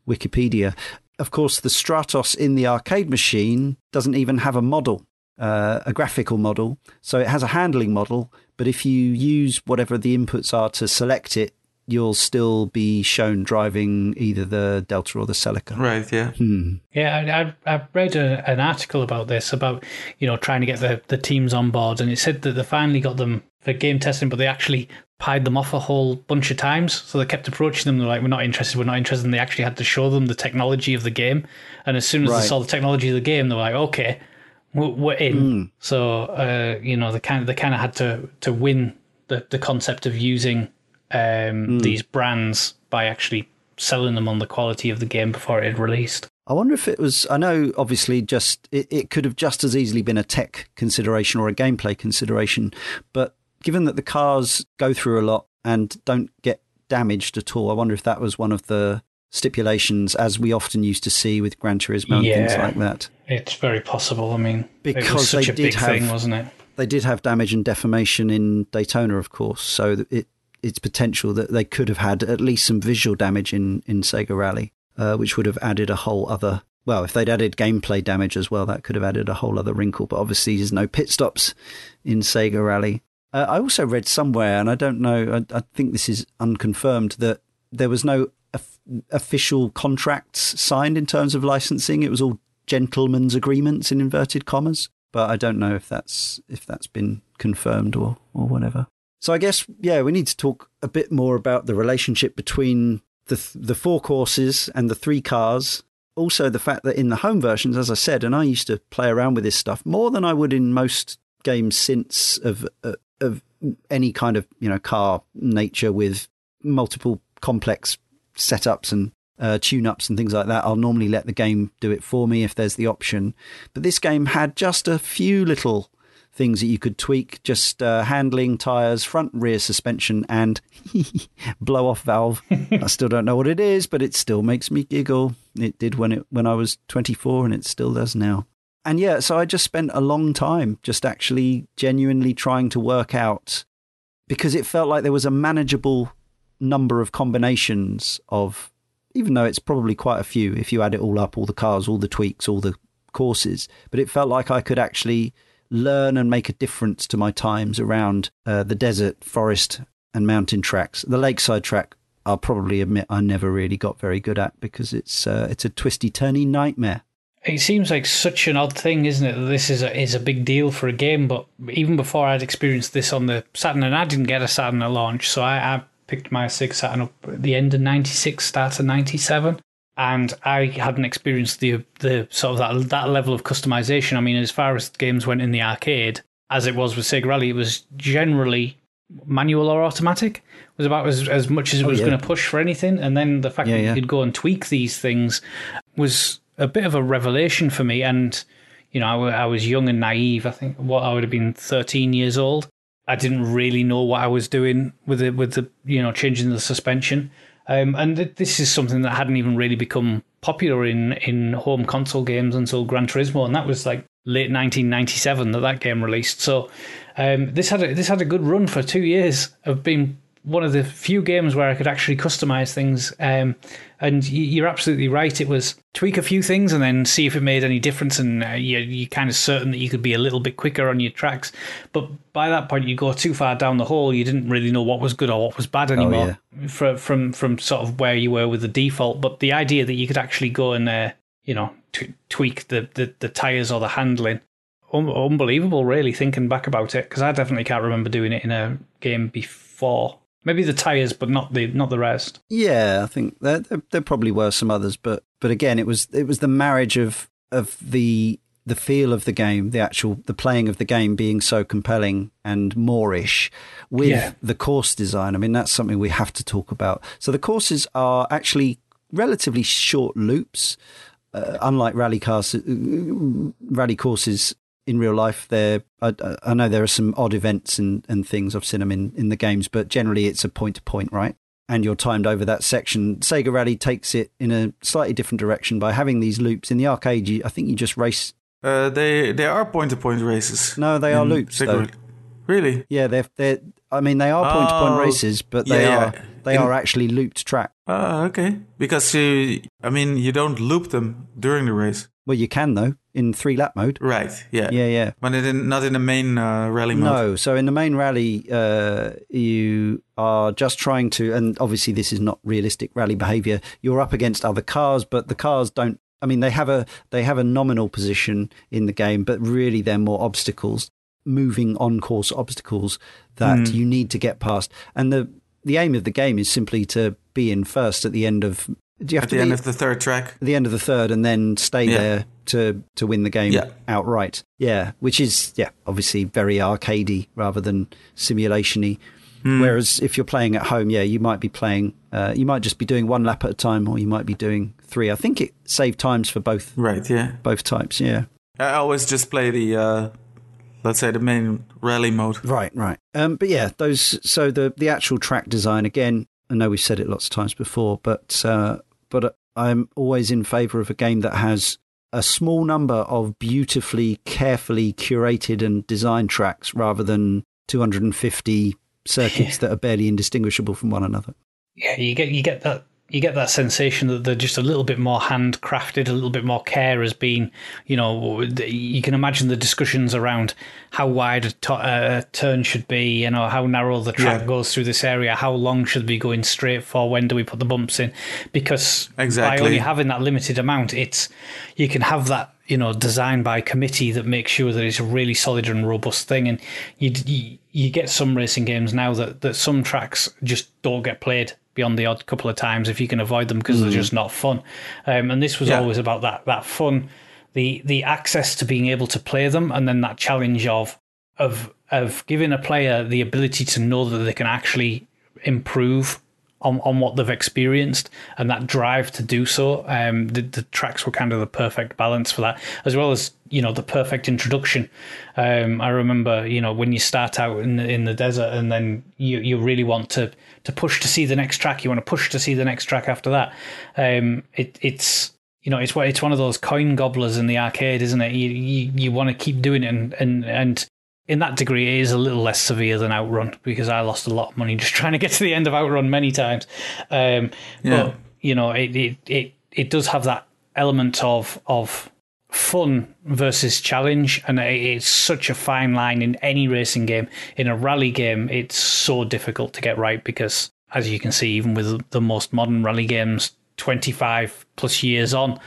Wikipedia. of course, the Stratos in the arcade machine doesn't even have a model, uh, a graphical model. So it has a handling model, but if you use whatever the inputs are to select it, you'll still be shown driving either the Delta or the Celica. Right. Yeah. Hmm. Yeah, I, I, I read a, an article about this about you know trying to get the, the teams on board, and it said that they finally got them for game testing, but they actually pied them off a whole bunch of times. So they kept approaching them. They're like, "We're not interested. We're not interested." And they actually had to show them the technology of the game. And as soon as Right. they saw the technology of the game, they were like, "Okay, we're, we're in." So uh, you know, they kind of they kind of had to to win the the concept of using um, these brands by actually selling them on the quality of the game before it had released. I wonder if it was. I know, obviously, just it, it could have just as easily been a tech consideration or a gameplay consideration. But given that the cars go through a lot and don't get damaged at all, I wonder if that was one of the stipulations, as we often used to see with Gran Turismo and things like that. It's very possible. I mean, Because they did have- thing, wasn't it? They did have damage and defamation in Daytona, of course, so it it's potential that they could have had at least some visual damage in in Sega Rally, uh, which would have added a whole other. Well, if they'd added gameplay damage as well, that could have added a whole other wrinkle. But obviously, there's no pit stops in Sega Rally. Uh, I also read somewhere, and I don't know. I, I think this is unconfirmed that there was no of- official contracts signed in terms of licensing. It was all gentlemen's agreements in inverted commas. But I don't know if that's if that's been confirmed or or whatever. So I guess yeah, we need to talk a bit more about the relationship between the th- the four courses and the three cars. Also, the fact that in the home versions, as I said, and I used to play around with this stuff more than I would in most games since of uh, of any kind of you know car nature with multiple complex setups and uh, tune-ups and things like that. I'll normally let the game do it for me if there's the option. But this game had just a few little things that you could tweak, just uh, handling, tires, front rear suspension, and blow off valve. I still don't know what it is, but it still makes me giggle. It did when it when I was 24, and it still does now. And yeah, so I just spent a long time just actually genuinely trying to work out because it felt like there was a manageable number of combinations of even though it's probably quite a few if you add it all up all the cars all the tweaks all the courses but it felt like i could actually learn and make a difference to my times around uh, the desert forest and mountain tracks the lakeside track i'll probably admit i never really got very good at because it's uh, it's a twisty turny nightmare It seems like such an odd thing, isn't it? That this is a is a big deal for a game. But even before I'd experienced this on the Saturn, and I didn't get a Saturn at launch, so I, I picked my Sig Saturn up at the end of '96, start of '97, and I hadn't experienced the the sort of that that level of customization. I mean, as far as games went in the arcade, as it was with Sega Rally, it was generally manual or automatic. It was about as as much as it oh, was yeah. going to push for anything, and then the fact Yeah, that yeah. you could go and tweak these things was a bit of a revelation for me. And you know, I, I was young and naive. I think what I would have been thirteen years old. I didn't really know what I was doing with it, with the you know changing the suspension. Um, and th- this is something that hadn't even really become popular in in home console games until Gran Turismo, and that was like late 1997 that that game released. So um, this had a, this had a good run for two years of being one of the few games where I could actually customize things. Um, and you're absolutely right. It was tweak a few things and then see if it made any difference. And uh, you, you're kind of certain that you could be a little bit quicker on your tracks. But by that point, you go too far down the hole. You didn't really know what was good or what was bad anymore from, from from sort of where you were with the default. But the idea that you could actually go and uh, you know t- tweak the, the the tires or the handling un- unbelievable, really, thinking back about it, because I definitely can't remember doing it in a game before. Maybe the tires, but not the not the rest. Yeah, I think there, there there probably were some others, but but again, it was it was the marriage of of the the feel of the game, the actual the playing of the game being so compelling and moreish with Yeah. the course design. I mean, that's something we have to talk about. So the courses are actually relatively short loops, uh, unlike rally cars, uh, rally courses in real life. There, I, I know there are some odd events and, and things I've seen them in, in the games, but generally it's a point to point, right? And you're timed over that section. Sega Rally takes it in a slightly different direction by having these loops. In the arcade, you, I think you just race. Uh, they they are point to point races. No, they are loops, Sega though. Really? Yeah, they're they're. I mean, they are point to point Oh, races, but they yeah, are yeah. They In- are actually looped track. Oh, okay. Because you, I mean, you don't loop them during the race, Well, you can though in three lap mode. right? Yeah. Yeah, yeah. But in, not in the main uh, rally mode. No, so in the main rally, uh, you are just trying to, and obviously this is not realistic rally behaviour. You're up against other cars, but the cars don't. I mean, they have a they have a nominal position in the game, but really they're more obstacles, moving on course obstacles that you need to get past. And the the aim of the game is simply to be in first at the end of. Do you have At to the be end of the third track. at the end of the third and then stay Yeah. there to to win the game Yeah. outright. Yeah, which is yeah, obviously very arcadey rather than simulationy. Hmm. Whereas if you're playing at home, yeah, you might be playing. Uh, you might just be doing one lap at a time, or you might be doing three. I think it saved times for both Right. Yeah. both types. Yeah. I always just play the, uh, let's say, the main rally mode. Right, right. Um, but yeah, those. So the the actual track design again. I know we've said it lots of times before, but uh, but I'm always in favour of a game that has a small number of beautifully, carefully curated and designed tracks, rather than 250 circuits that are barely indistinguishable from one another. Yeah, you get you get that you get that sensation that they're just a little bit more handcrafted, a little bit more care has been. You know, you can imagine the discussions around how wide a to- uh, turn should be. You know, how narrow the track Yeah. goes through this area. How long should we go in straight for? When do we put the bumps in? Because Exactly. by only having that limited amount, it's you can have that you know designed by committee that makes sure that it's a really solid and robust thing. And you you, you get some racing games now that that some tracks just don't get played beyond the odd couple of times if you can avoid them because they're just not fun. Um, and this was Yeah. always about that that fun, the the access to being able to play them, and then that challenge of of of giving a player the ability to know that they can actually improve on, on what they've experienced and that drive to do so. Um, the, the tracks were kind of the perfect balance for that, as well as you know the perfect introduction. Um, I remember you know when you start out in the, in the desert and then you you really want to to push to see the next track. You want to push to see the next track after that. Um, it it's you know, it's one- it's one of those coin gobblers in the arcade, isn't it? You you, you want to keep doing it, and, and and in that degree, it is a little less severe than Outrun because I lost a lot of money just trying to get to the end of Outrun many times. Um, Yeah. But you know, it, it it it does have that element of of fun versus challenge, and it's such a fine line in any racing game. In a rally game, it's so difficult to get right because, as you can see, even with the most modern rally games, twenty five plus years on,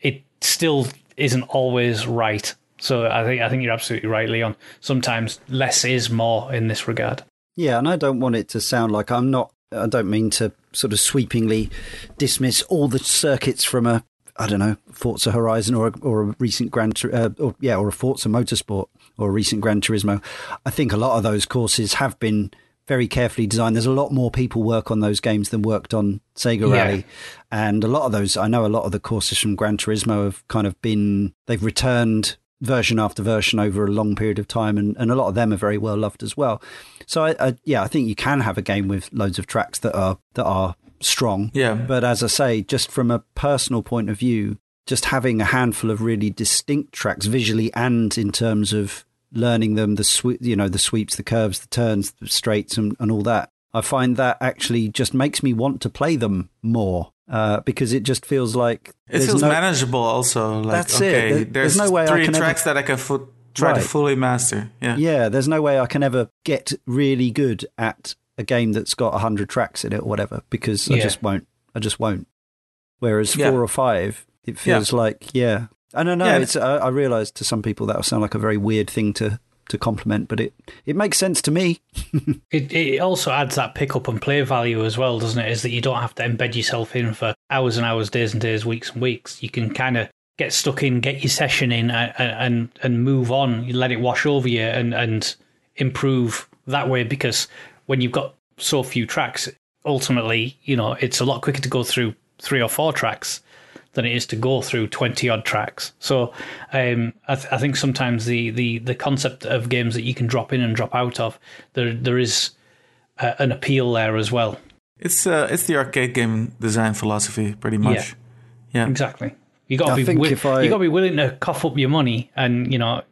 it still isn't always right. So I think I think you're absolutely right, Leon. Sometimes less is more in this regard. Yeah, and I don't want it to sound like I'm not. I don't mean to sort of sweepingly dismiss all the circuits from a, I don't know, Forza Horizon or a, or a recent Gran, uh, or yeah, or a Forza Motorsport or a recent Gran Turismo. I think a lot of those courses have been very carefully designed. There's a lot more people work on those games than worked on Sega Yeah. Rally, and a lot of those. I know a lot of the courses from Gran Turismo have kind of been they've returned version after version over a long period of time, and, and a lot of them are very well loved as well. So I, I, yeah, I think you can have a game with loads of tracks that are that are strong. Yeah. But as I say, just from a personal point of view, just having a handful of really distinct tracks visually and in terms of learning them, the swe- you know, the sweeps, the curves, the turns, the straights, and, and all that. I find that actually just makes me want to play them more uh, because it just feels like It feels no- manageable also. Like, That's it. okay, There- there's, there's no way I three can ever- tracks that I can fu- try Right. to fully master. Yeah. Yeah, there's no way I can ever get really good at a game that's got 100 tracks in it or whatever because I just won't. I just won't. Whereas Yeah. four or five, it feels like, yeah. And I know Yeah. it's, I, I realize to some people that'll sound like a very weird thing to, to compliment, but it, it makes sense to me. It, it also adds that pick up and play value as well, doesn't it? Is that you don't have to embed yourself in for hours and hours, days and days, weeks and weeks. You can kind of get stuck in, get your session in, and and, and move on. You let it wash over you and and improve that way because when you've got so few tracks, ultimately, you know, it's a lot quicker to go through three or four tracks than it is to go through 20 odd tracks. So um, I, th- I think sometimes the, the, the concept of games that you can drop in and drop out of, there there is uh, an appeal there as well. It's uh, it's the arcade game design philosophy, pretty much. Yeah. Exactly. You got I to be wi- I- you got to be willing to cough up your money, and you know,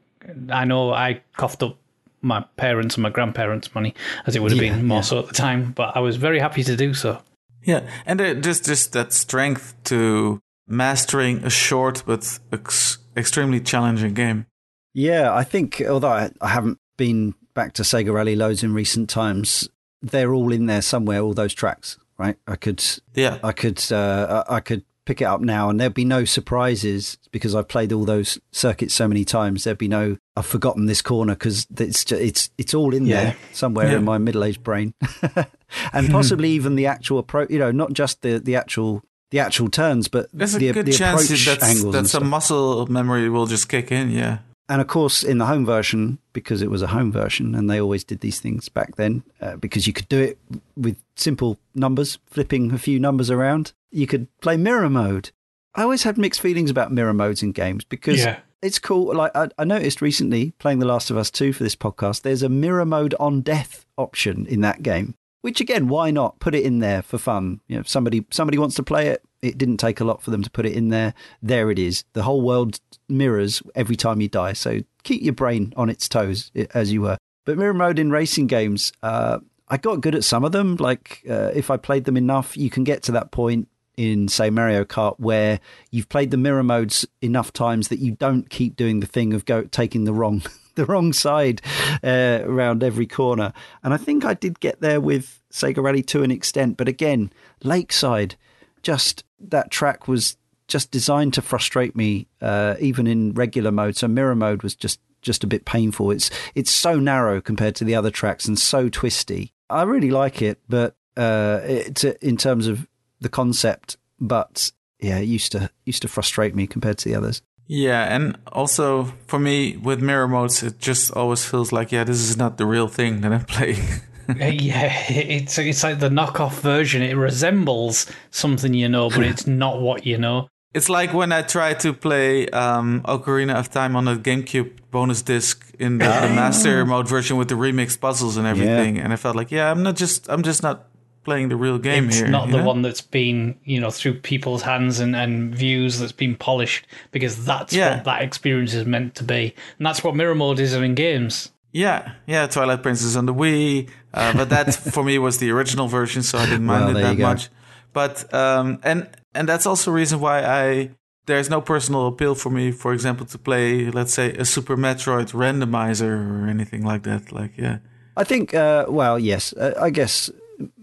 I know I coughed up my parents and my grandparents' money, as it would have Yeah, been more yeah. so at the time. But I was very happy to do so. Yeah, and uh, just just that strength to mastering a short but ex- extremely challenging game. Yeah, I think although I, I haven't been back to Sega Rally loads in recent times, they're all in there somewhere. All those tracks, right? I could, Yeah, I could, uh, I could pick it up now, and there'd be no surprises because I've played all those circuits so many times. There'd be no, I've forgotten this corner because it's ju- it's it's all in Yeah. there somewhere Yeah. in my middle-aged brain, and possibly even the actual approach. You know, not just the the actual. The actual turns, but there's a the, good the chance approach that that's, angles and that some muscle memory will just kick in. Yeah, And of course, in the home version, because it was a home version, and they always did these things back then, uh, because you could do it with simple numbers, flipping a few numbers around. You could play mirror mode. I always had mixed feelings about mirror modes in games because Yeah. it's cool. Like I, I noticed recently, playing The Last of Us Two for this podcast, there's a mirror mode on death option in that game. Which again, why not put it in there for fun? You know, if somebody somebody wants to play it. It didn't take a lot for them to put it in there. There it is. The whole world mirrors every time you die. So keep your brain on its toes as you were. But mirror mode in racing games, uh, I got good at some of them. Like uh, if I played them enough, you can get to that point in say Mario Kart where you've played the mirror modes enough times that you don't keep doing the thing of go taking the wrong the wrong side uh, around every corner. And I think I did get there with Sega Rally to an extent, but again, Lakeside, just that track was just designed to frustrate me, uh, even in regular mode. So mirror mode was just just a bit painful. It's it's so narrow compared to the other tracks and so twisty. I really like it, but uh, it's in terms of the concept, but yeah, it used to used to frustrate me compared to the others. yeah, and also for me with mirror modes, it just always feels like yeah, this is not the real thing that I'm playing. Uh, yeah, it's it's like the knockoff version. It resembles something you know, but it's not what you know. It's like when I tried to play um, Ocarina of Time on a GameCube bonus disc in the, the master mode version with the remixed puzzles and everything, and I felt like, yeah, I'm not just, I'm just not playing the real game it's here. not the know? one that's been you know through people's hands and, and views that's been polished because that's Yeah. what that experience is meant to be, and that's what mirror mode is in games. Yeah, yeah, Twilight Princess on the Wii, uh, but that for me was the original version, so I didn't mind Well, it that much. But um, and and that's also a reason why I there's no personal appeal for me, for example, to play, let's say, a Super Metroid randomizer or anything like that. Like, yeah, I think, uh, well, yes, uh, I guess,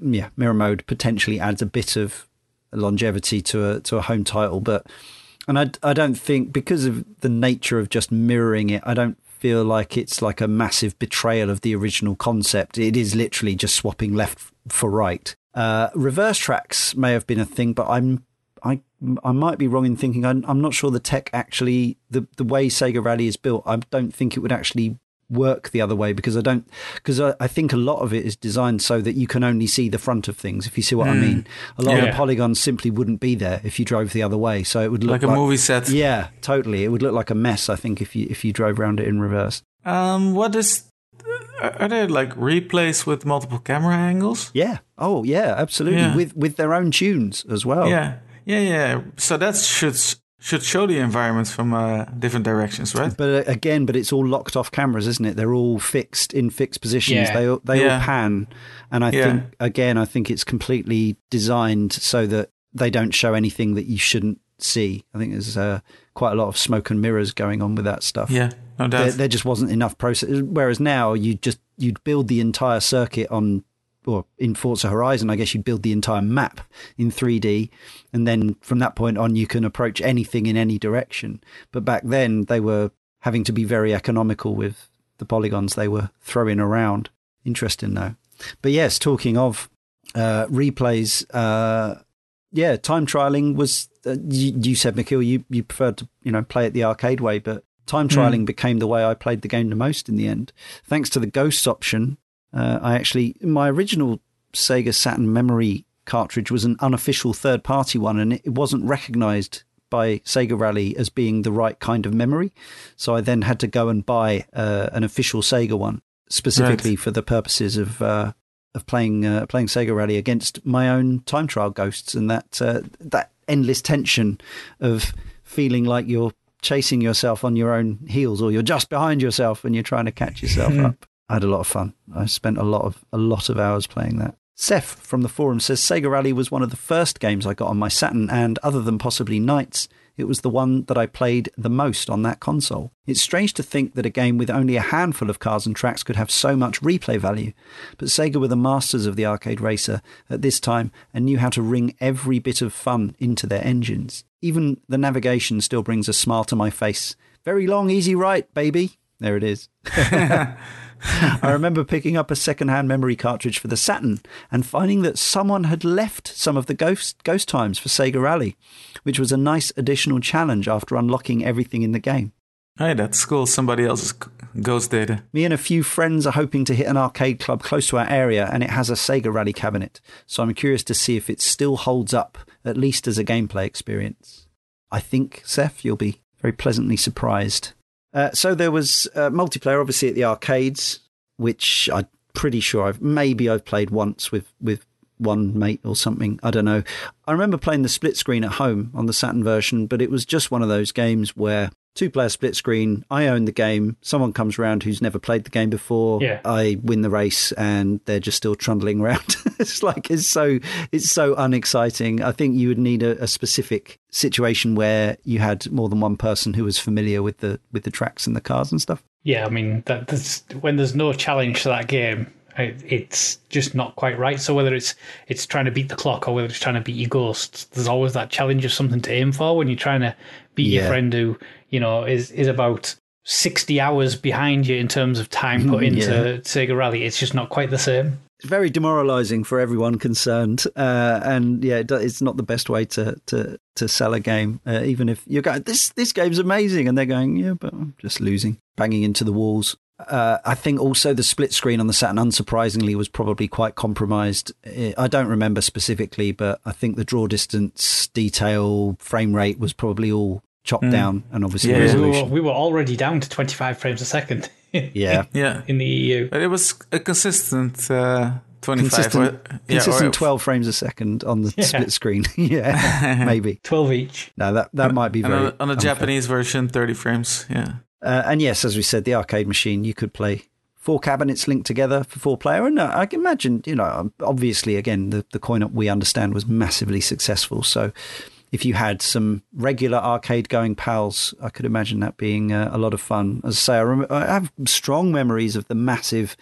yeah, mirror mode potentially adds a bit of longevity to a to a home title, but and I I don't think because of the nature of just mirroring it, I don't feel like it's like a massive betrayal of the original concept. It is literally just swapping left for right. Uh, reverse tracks may have been a thing, but I'm I I might be wrong in thinking I'm, I'm not sure the tech actually the the way Sega Rally is built. I don't think it would actually work the other way because I don't because I, I think a lot of it is designed so that you can only see the front of things. If you see what I mean, a lot of the polygons simply wouldn't be there if you drove the other way. So it would look like a movie set. Yeah, totally. It would look like a mess. I think if you if you drove around it in reverse. Um, what is? Are there like replays with multiple camera angles? Yeah. Oh yeah, absolutely. Yeah. With with their own tunes as well. Yeah, yeah, yeah. So that should should show the environments from uh, different directions, right? But uh, again, but it's all locked off cameras, isn't it? They're all fixed in fixed positions. Yeah. They all, they Yeah. all pan, and I Yeah. think again, I think it's completely designed so that they don't show anything that you shouldn't see. I think there's uh, quite a lot of smoke and mirrors going on with that stuff. Yeah, no doubt. there, there just wasn't enough process. Whereas now you just you'd build the entire circuit on, or in Forza Horizon, I guess you'd build the entire map in 3D, and then from that point on you can approach anything in any direction. But back then they were having to be very economical with the polygons they were throwing around. Interesting though. But yes, talking of uh, replays, uh, yeah, time trialing was. Uh, you, you said, Michiel, you you preferred to you know play it the arcade way, but time trialing became the way I played the game the most in the end. Thanks to the ghosts option, uh, I actually my original Sega Saturn memory cartridge was an unofficial third party one, and it wasn't recognised by Sega Rally as being the right kind of memory. So I then had to go and buy uh, an official Sega one specifically for the purposes of uh, of playing uh, playing Sega Rally against my own time trial ghosts, and that uh, that endless tension of feeling like you're chasing yourself on your own heels, or you're just behind yourself and you're trying to catch yourself up. I had a lot of fun. I spent a lot of a lot of hours playing that. Seth from the forum says Sega Rally was one of the first games I got on my Saturn, and other than possibly NiGHTS, it was the one that I played the most on that console. It's strange to think that a game with only a handful of cars and tracks could have so much replay value, but Sega were the masters of the arcade racer at this time and knew how to wring every bit of fun into their engines. Even the navigation still brings a smile to my face. Very long, easy right, baby. There it is. I remember picking up a second-hand memory cartridge for the Saturn and finding that someone had left some of the ghost ghost times for Sega Rally, which was a nice additional challenge after unlocking everything in the game. Hey, that's cool. Somebody else's ghost data. Me and a few friends are hoping to hit an arcade club close to our area, and it has a Sega Rally cabinet. So I'm curious to see if it still holds up, at least as a gameplay experience. I think, Seth, you'll be very pleasantly surprised. Uh, so there was uh, multiplayer, obviously at the arcades, which I'm pretty sure I've maybe I've played once with with one mate or something. I don't know. I remember playing the split screen at home on the Saturn version, but it was just one of those games where two player split screen. I own the game. Someone comes around who's never played the game before. Yeah. I win the race, and they're just still trundling around. it's like it's so it's so unexciting. I think you would need a, a, specific situation where you had more than one person who was familiar with the with the tracks and the cars and stuff. Yeah, I mean that when there's no challenge to that game, it's just not quite right. So whether it's it's trying to beat the clock or whether it's trying to beat your ghosts, there's always that challenge of something to aim for when you're trying to beat yeah. your friend who you know is is about sixty hours behind you in terms of time put into yeah. Sega Rally. It's just not quite the same. It's very demoralising for everyone concerned, uh, and yeah, it's not the best way to to to sell a game. Uh, even if you're going, this this game's amazing, and they're going, yeah, but I'm just losing, banging into the walls. Uh, I think also the split screen on the Saturn, unsurprisingly, was probably quite compromised. I don't remember specifically, but I think the draw distance, detail, frame rate was probably all chopped mm. down, and obviously yeah, resolution. We were, we were already down to 25 frames a second. yeah, yeah, in the EU, but it was a consistent. Uh, 25 consistent, or, yeah, consistent or, 12 frames a second on the yeah. split screen yeah maybe 12 each no that that might be very on a, on a Japanese version 30 frames yeah uh, and yes, as we said, the arcade machine, you could play four cabinets linked together for four player. And uh, I can imagine, you know, um, obviously, again, the, the coin up we understand was massively successful. So if you had some regular arcade going pals, I could imagine that being uh, a lot of fun. As I say, I, rem- I have strong memories of the massive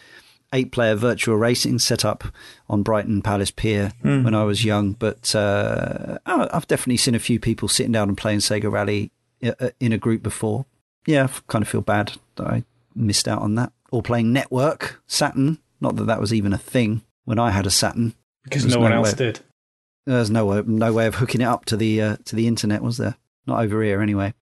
eight player virtual racing set up on Brighton Palace Pier mm. when I was young. But uh, I've definitely seen a few people sitting down and playing Sega Rally uh, in a group before yeah, I kind of feel bad that I missed out on that. Or playing Network, Saturn. Not that that was even a thing when I had a Saturn. Because no, no one else did. There's no way, no way of hooking it up to the uh, to the internet, was there? Not over here, anyway.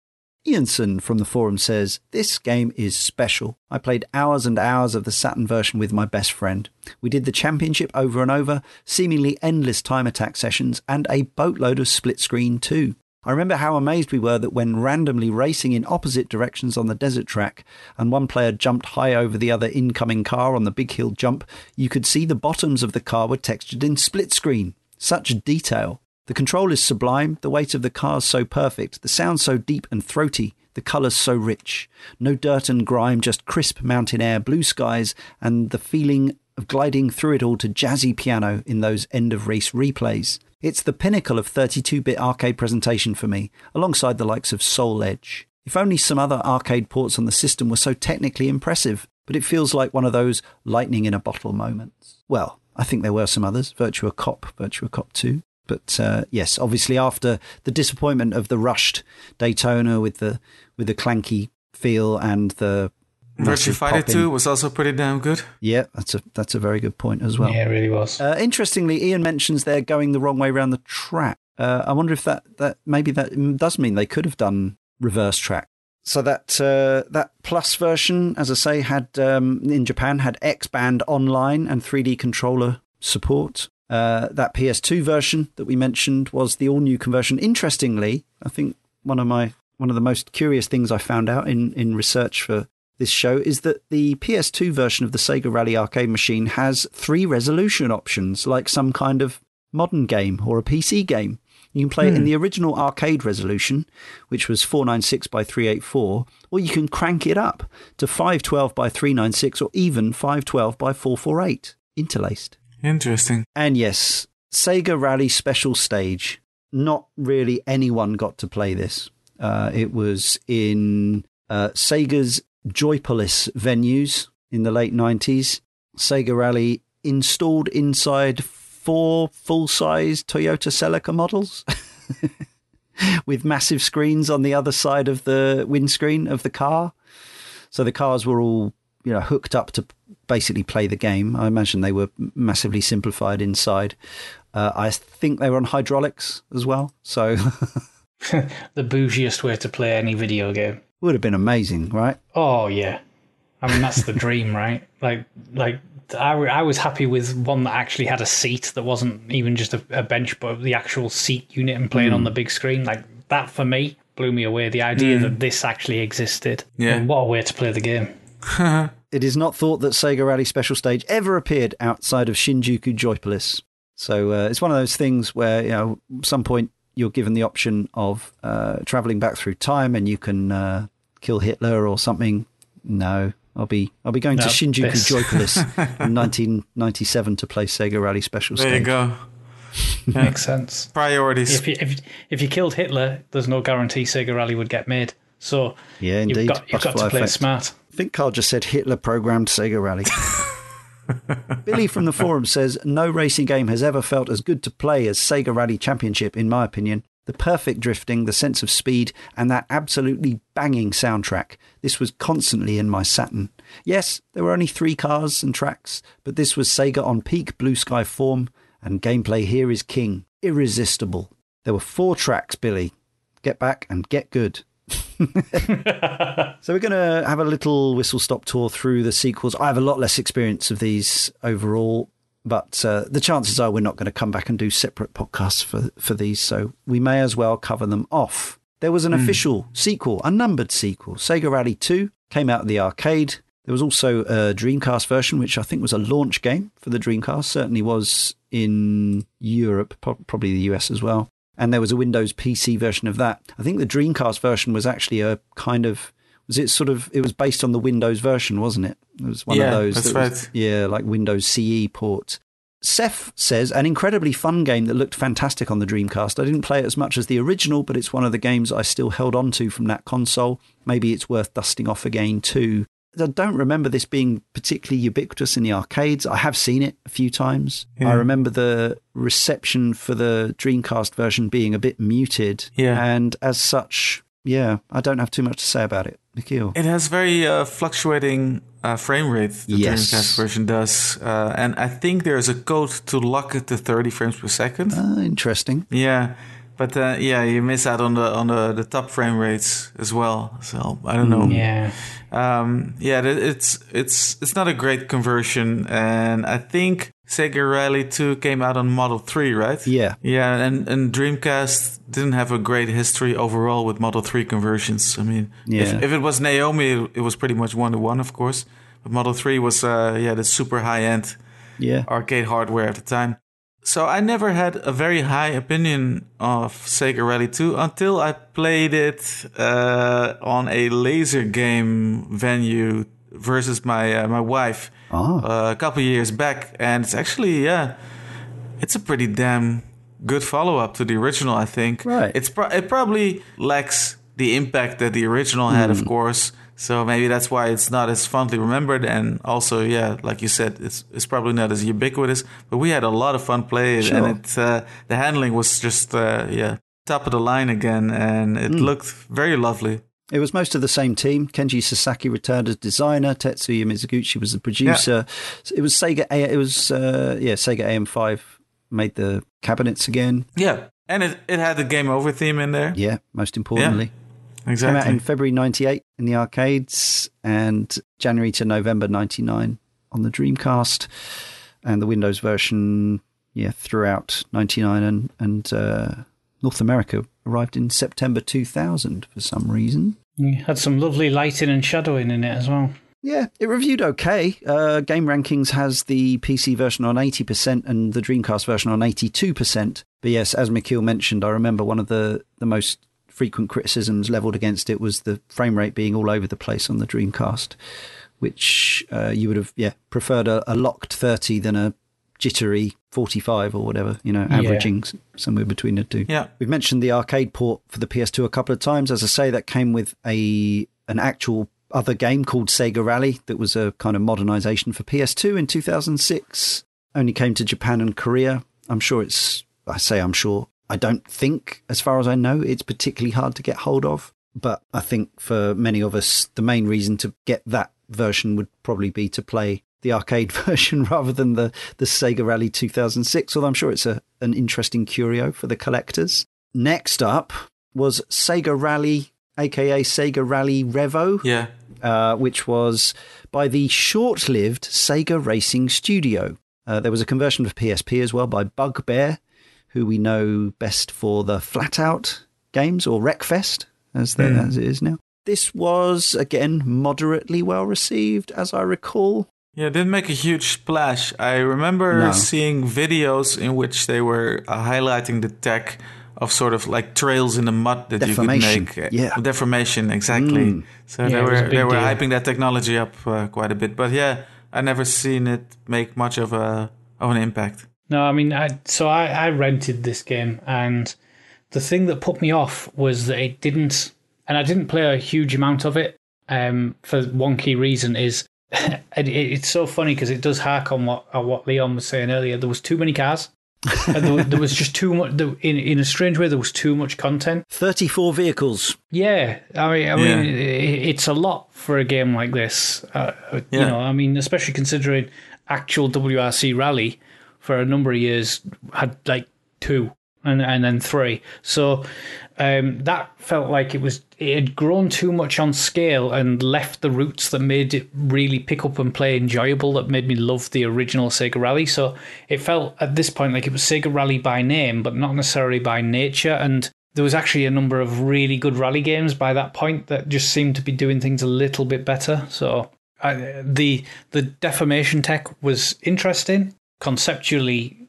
Ianson from the forum says, This game is special. I played hours and hours of the Saturn version with my best friend. We did the championship over and over, seemingly endless time attack sessions, and a boatload of split screen too. I remember how amazed we were that when randomly racing in opposite directions on the desert track and one player jumped high over the other incoming car on the big hill jump, you could see the bottoms of the car were textured in split screen. Such detail. The control is sublime, the weight of the car is so perfect, the sound so deep and throaty, the colours so rich. No dirt and grime, just crisp mountain air, blue skies, and the feeling of gliding through it all to jazzy piano in those end of race replays. It's the pinnacle of 32 bit arcade presentation for me, alongside the likes of Soul Edge. If only some other arcade ports on the system were so technically impressive, but it feels like one of those lightning in a bottle moments. Well, I think there were some others Virtua Cop, Virtua Cop 2. But uh, yes, obviously after the disappointment of the rushed Daytona with the with the clanky feel and the Virtua Fighter Two was also pretty damn good. Yeah, that's a that's a very good point as well. Yeah, it really was. Uh, interestingly, Ian mentions they're going the wrong way around the track. Uh, I wonder if that that maybe that does mean they could have done reverse track. So that uh, that plus version, as I say, had um, in Japan had X Band online and 3D controller support. Uh, that PS2 version that we mentioned was the all new conversion. Interestingly, I think one of my one of the most curious things I found out in in research for this show is that the PS2 version of the Sega Rally arcade machine has three resolution options, like some kind of modern game or a PC game. You can play it in the original arcade resolution, which was 496 by 384, or you can crank it up to 512 by 396 or even 512 by 448, interlaced. Interesting. And yes, Sega Rally Special Stage. Not really anyone got to play this. Uh, it was in uh, Sega's Joypolis venues in the late 90s. Sega Rally installed inside four full size Toyota Celica models with massive screens on the other side of the windscreen of the car. So the cars were all you know hooked up to basically play the game. I imagine they were massively simplified inside. Uh, I think they were on hydraulics as well, so the bougiest way to play any video game. would have been amazing, right? Oh yeah, I mean that's the dream, right? Like like I, w- I was happy with one that actually had a seat that wasn't even just a, a bench, but the actual seat unit and playing on the big screen. Like that for me blew me away. The idea that this actually existed. Yeah. And what a way to play the game. It is not thought that Sega Rally Special Stage ever appeared outside of Shinjuku Joypolis. So uh, it's one of those things where, you know, some point you're given the option of uh, traveling back through time and you can uh, kill Hitler or something. No, I'll be I'll be going to Shinjuku this. Joypolis in 1997 to play Sega Rally Special There Stage. you go. Makes sense. Priorities. If you, if if you killed Hitler, there's no guarantee Sega Rally would get made. So Yeah, indeed. you've got you've got to play effect. smart. I think Karl just said Hitler programmed Sega Rally. Billy from the forum says no racing game has ever felt as good to play as Sega Rally Championship, in my opinion. The perfect drifting, the sense of speed, and that absolutely banging soundtrack. This was constantly in my Saturn. Yes, there were only three cars and tracks, but this was Sega on peak blue sky form, and gameplay here is king. Irresistible. There were four tracks, Billy. Get back and get good. So we're going to have a little whistle stop tour through the sequels. I have a lot less experience of these overall, but uh, the chances are we're not going to come back and do separate podcasts for for these. So we may as well cover them off. There was an official sequel, a numbered sequel. Sega Rally 2 came out of the arcade. There was also a Dreamcast version, which I think was a launch game for the Dreamcast. Certainly was in Europe, probably the US as well. And there was a Windows PC version of that. I think the Dreamcast version was actually a kind of was it sort of it was based on the Windows version, wasn't it? It was one Yeah, of those. that's that was- yeah, like Windows CE port. Seth says an incredibly fun game that looked fantastic on the Dreamcast. I didn't play it as much as the original, but it's one of the games I still held on to from that console. Maybe it's worth dusting off again too. I don't remember this being particularly ubiquitous in the arcades. I have seen it a few times. Yeah. I remember the reception for the Dreamcast version being a bit muted. Yeah. And as such, yeah, I don't have too much to say about it. Michiel. It has very uh, fluctuating uh, frame rate. The Yes. Dreamcast version does, uh, and I think there's a code to lock it to 30 frames per second. Ah, interesting. Yeah, but uh, yeah, you miss out on the on the, the top frame rates as well. So I don't know. Yeah. Um, yeah, it- it's it's it's not a great conversion, and I think Sega Rally 2 came out on Model 3, right? Yeah. Yeah, and, and Dreamcast didn't have a great history overall with Model 3 conversions. I mean, Yeah. if, if it was Naomi, it was pretty much one to one, of course. But Model 3 was, uh, yeah, the super high end Yeah. arcade hardware at the time. So I never had a very high opinion of Sega Rally 2 until I played it uh, on a laser game venue versus my uh, my wife Ah. uh, a couple years back, and it's actually yeah, it's a pretty damn good follow up to the original. I think. Right. It's pro- it probably lacks the impact that the original had, Hmm. of course. So maybe that's why it's not as fondly remembered, and also, yeah, like you said, it's it's probably not as ubiquitous. But we had a lot of fun playing, Sure. and it uh, the handling was just uh, yeah top of the line again, and Hmm. it looked very lovely. It was most of the same team. Kenji Sasaki returned as designer. Tetsuya Mizuguchi was the producer. It was Sega. A- It was uh, yeah, Sega AM5 made the cabinets again. Yeah, and it, it had the game over theme in there. Yeah, most importantly. Came out Exactly. in February 98 in the arcades and January to November 99 on the Dreamcast and the Windows version, yeah, throughout 99 and, and uh, North America arrived in September 2000 for some reason. You had some lovely lighting and shadowing in it as well. Yeah, it reviewed okay. Uh, Game Rankings has the PC version on 80% and the Dreamcast version on 82%. But yes, as Michiel mentioned, I remember one of the, the most frequent criticisms leveled against it was the frame rate being all over the place on the Dreamcast, which uh, you would have yeah preferred a, a, locked 30 than a jittery 45 or whatever, you know, averaging yeah. somewhere between the two. Yeah. We've mentioned the arcade port for the PS2 a couple of times. As I say, that came with a an actual other game called Sega Rally that was a kind of modernization for PS2 in 2006. Only came to Japan and Korea. I'm sure it's, I say I'm sure, I don't think, as far as I know, it's particularly hard to get hold of. But I think for many of us, the main reason to get that version would probably be to play the arcade version rather than the, the Sega Rally 2006, although I'm sure it's a, an interesting curio for the collectors. Next up was Sega Rally, aka Sega Rally Revo. Yeah. Uh, which was by the short lived Sega Racing Studio. Uh, there was a conversion for PSP as well by Bugbear, who we know best for the Flat Out games or Wreckfest, as, mm. as it is now. This was, again, moderately well received, as I recall. Yeah, it didn't make a huge splash. I remember no. seeing videos in which they were uh, highlighting the tech of sort of like trails in the mud that you could make. Yeah, deformation, exactly. Mm. So yeah, they were they were deal. hyping that technology up uh, quite a bit. But yeah, I never seen it make much of a of an impact. No, I mean, I, so I, I rented this game, and the thing that put me off was that it didn't, and I didn't play a huge amount of it. Um, for one key reason is it, it's so funny because it does hark on what on what Leon was saying earlier. There was too many cars. and there, there, was just too much. In in a strange way, there was too much content. Thirty four vehicles. Yeah, I mean, I mean, it, it's a lot for a game like this. Uh, yeah. You know, I mean, especially considering actual WRC Rally for a number of years had like two and and then three. So um, that felt like it was it had grown too much on scale and left the roots that made it really pick up and play enjoyable. That made me love the original Sega Rally. So it felt at this point like it was Sega Rally by name, but not necessarily by nature. And there was actually a number of really good rally games by that point that just seemed to be doing things a little bit better. So the the deformation tech was interesting conceptually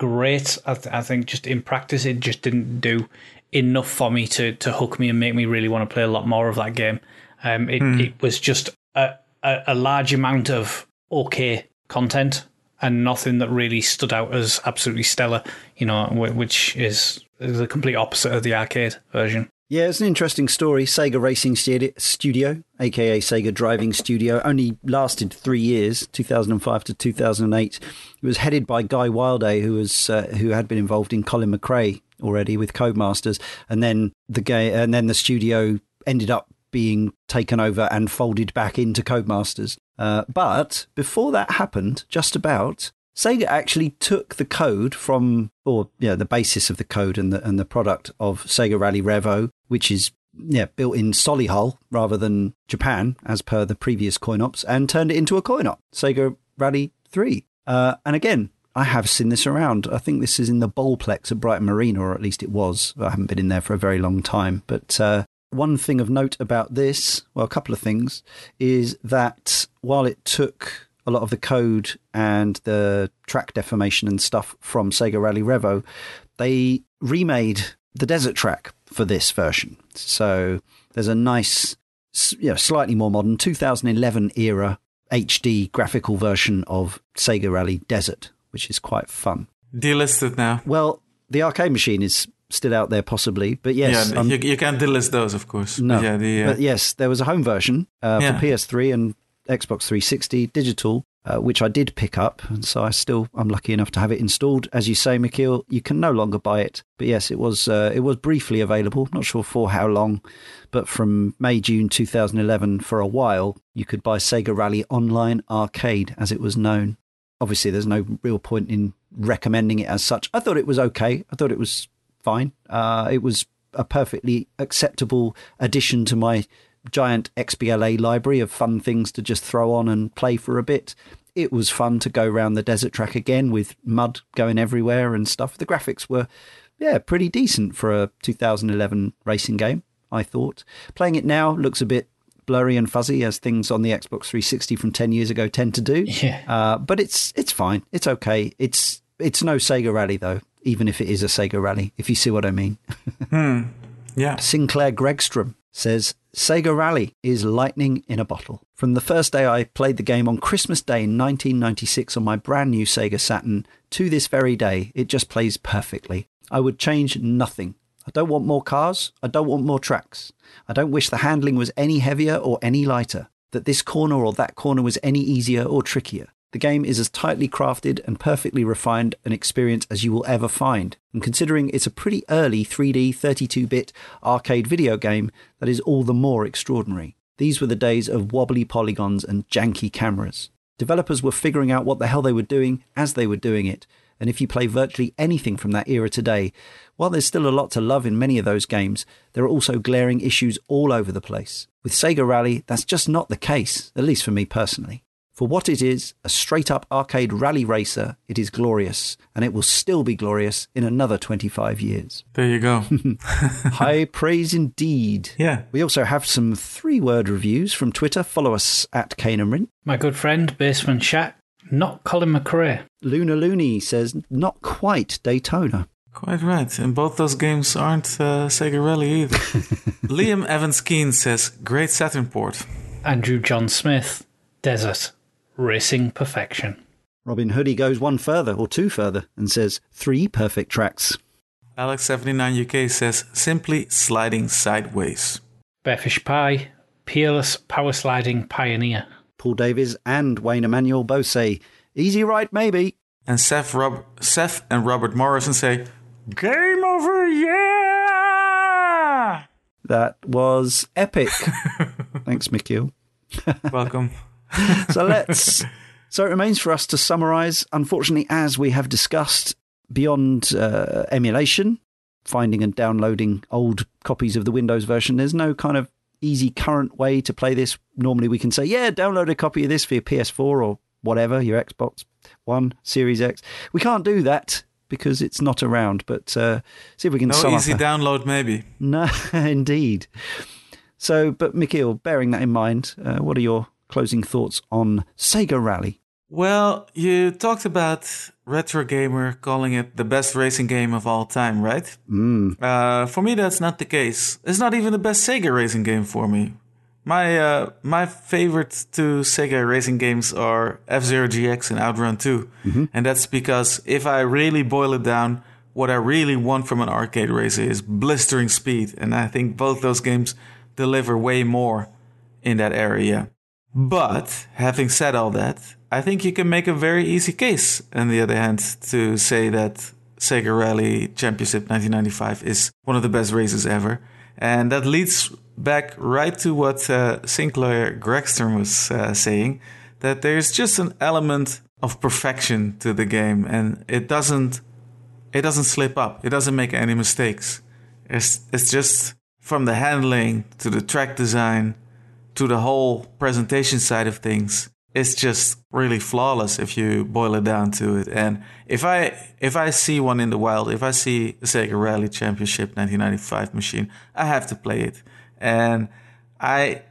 great. I, th- I, think just in practice, it just didn't do enough for me to to hook me and make me really want to play a lot more of that game. Um, it, hmm. it was just a, a, a large amount of okay content and nothing that really stood out as absolutely stellar. You know, which is the complete opposite of the arcade version. Yeah, it's an interesting story. Sega Racing Studio, aka Sega Driving Studio, only lasted three years, 2005 to 2008. It was headed by Guy Wilday, who was uh, who had been involved in Colin McRae already with Codemasters, and then the gay, and then the studio ended up being taken over and folded back into Codemasters. Uh, but before that happened, just about Sega actually took the code from, or yeah, the basis of the code and the and the product of Sega Rally Revo, which is yeah built in Solihull rather than Japan, as per the previous coin ops, and turned it into a coin op, Sega Rally Three. Uh, and again, I have seen this around. I think this is in the Bowlplex at Brighton Marina, or at least it was. I haven't been in there for a very long time, but. Uh, one thing of note about this, well, a couple of things, is that while it took a lot of the code and the track deformation and stuff from Sega Rally Revo, they remade the desert track for this version. So there's a nice, you know, slightly more modern 2011 era HD graphical version of Sega Rally Desert, which is quite fun. Delisted now. Well, the arcade machine is still out there, possibly. But yes, yeah, um, you, you, can't delist those, of course. No, but, yeah, the, uh, but yes, there was a home version uh, yeah. for PS3 and Xbox 360 digital, uh, which I did pick up, and so I still I'm lucky enough to have it installed. As you say, Michiel, you can no longer buy it, but yes, it was uh, it was briefly available. Not sure for how long, but from May June 2011 for a while, you could buy Sega Rally Online Arcade, as it was known. Obviously, there's no real point in recommending it as such. I thought it was okay. I thought it was fine. Uh, it was a perfectly acceptable addition to my giant XBLA library of fun things to just throw on and play for a bit. It was fun to go around the desert track again with mud going everywhere and stuff. The graphics were, yeah, pretty decent for a 2011 racing game, I thought. Playing it now looks a bit blurry and fuzzy as things on the Xbox 360 from 10 years ago tend to do. Yeah. Uh, but it's it's fine. It's okay. It's it's no Sega Rally though. even if it is a Sega Rally, if you see what I mean. hmm. Yeah. Sinclair Gregstrom says Sega Rally is lightning in a bottle. From the first day I played the game on Christmas Day in 1996 on my brand new Sega Saturn to this very day, it just plays perfectly. I would change nothing. I don't want more cars. I don't want more tracks. I don't wish the handling was any heavier or any lighter, that this corner or that corner was any easier or trickier. The game is as tightly crafted and perfectly refined an experience as you will ever find. And considering it's a pretty early 3D 32 bit arcade video game, that is all the more extraordinary. These were the days of wobbly polygons and janky cameras. Developers were figuring out what the hell they were doing as they were doing it. And if you play virtually anything from that era today, while there's still a lot to love in many of those games, there are also glaring issues all over the place. With Sega Rally, that's just not the case, at least for me personally. For what it is, a straight up arcade rally racer, it is glorious, and it will still be glorious in another 25 years. There you go. High praise indeed. yeah. We also have some three word reviews from Twitter. Follow us at Cane and Rinse. My good friend, Basement Chat, not Colin McRae. Luna Looney says, not quite Daytona. Quite right. And both those games aren't uh, Sega Rally either. Liam Evans Keen says, Great Saturn port. Andrew John Smith, Desert, Racing Perfection. Robin Hoodie goes one further, or two further, and says, three perfect tracks. Alex79UK says, Simply sliding sideways. Bearfish Pie, Peerless Power Sliding Pioneer. Paul Davies and Wayne Emanuel both say, easy ride maybe. And Seth, Rob- Seth and Robert Morrison say, Game over, yeah! That was epic. Thanks, Michiel. Welcome. so let's. So it remains for us to summarise. Unfortunately, as we have discussed, beyond uh, emulation, finding and downloading old copies of the Windows version, there's no kind of easy current way to play this. Normally, we can say, "Yeah, download a copy of this for your PS4 or whatever, your Xbox One, Series X." We can't do that because it's not around. But uh, see if we can. No easy download, maybe. No, indeed. So, but Michiel, bearing that in mind, uh, what are your closing thoughts on Sega Rally? Well, you talked about Retro Gamer calling it the best racing game of all time, right? Mm. Uh, for me, that's not the case. It's not even the best Sega racing game for me. My uh, my favorite two Sega racing games are F Zero GX and Outrun 2. And that's because if I really boil it down, what I really want from an arcade racer is blistering speed. And I think both those games deliver way more in that area. But having said all that, I think you can make a very easy case, on the other hand, to say that Sega Rally Championship 1995 is one of the best races ever. And that leads back right to what uh, Sinclair Gregstrom was uh, saying that there's just an element of perfection to the game and it doesn't it doesn't slip up. It doesn't make any mistakes. It's it's just from the handling to the track design to the whole presentation side of things. It's just really flawless if you boil it down to it. And if I if I see one in the wild, if I see the Sega Rally Championship 1995 machine, I have to play it. And I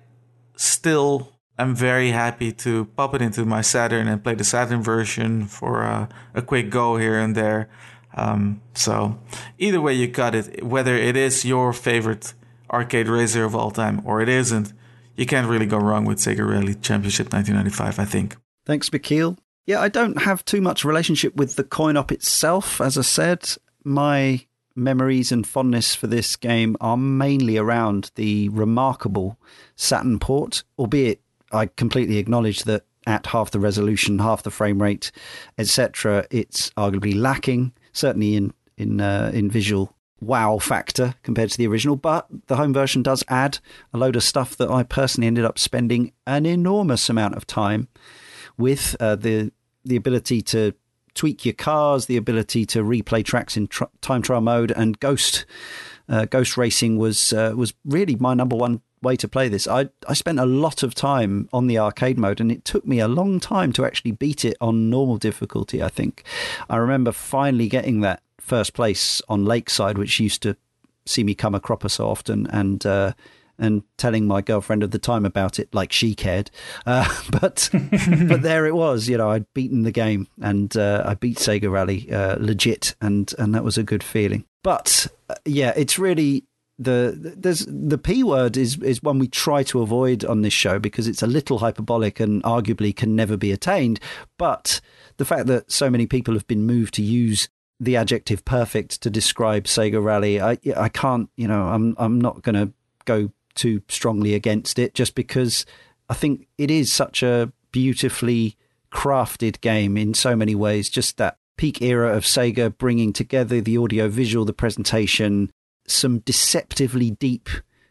still am very happy to pop it into my Saturn and play the Saturn version for a quick go here and there. Um, so either way you cut it, whether it is your favorite arcade racer of all time or it isn't, you can't really go wrong with Sega Rally Championship 1995, I think. Thanks, Michiel. Yeah, I don't have too much relationship with the coin op itself. As I said, my memories and fondness for this game are mainly around the remarkable Saturn port, albeit I completely acknowledge that at half the resolution, half the frame rate, etc., it's arguably lacking, certainly in in uh, in visual wow factor compared to the original. But the home version does add a load of stuff that I personally ended up spending an enormous amount of time with uh, the the ability to tweak your cars, the ability to replay tracks in tr- time trial mode, and Ghost uh, Ghost Racing was uh, was really my number one way to play this. I I spent a lot of time on the arcade mode, and it took me a long time to actually beat it on normal difficulty. I think I remember finally getting that first place on Lakeside, which used to see me come a cropper so often, and uh, and telling my girlfriend of the time about it like she cared. Uh, but but there it was. You know, I'd beaten the game and uh, I beat Sega Rally uh, legit, and and that was a good feeling. But uh, yeah, it's really the there's the p word is is one we try to avoid on this show because it's a little hyperbolic and arguably can never be attained. But the fact that so many people have been moved to use the adjective perfect to describe Sega Rally, I I can't you know I'm I'm not going to go too strongly against it just because I think it is such a beautifully crafted game in so many ways. Just that peak era of Sega bringing together the audio visual, the presentation, some deceptively deep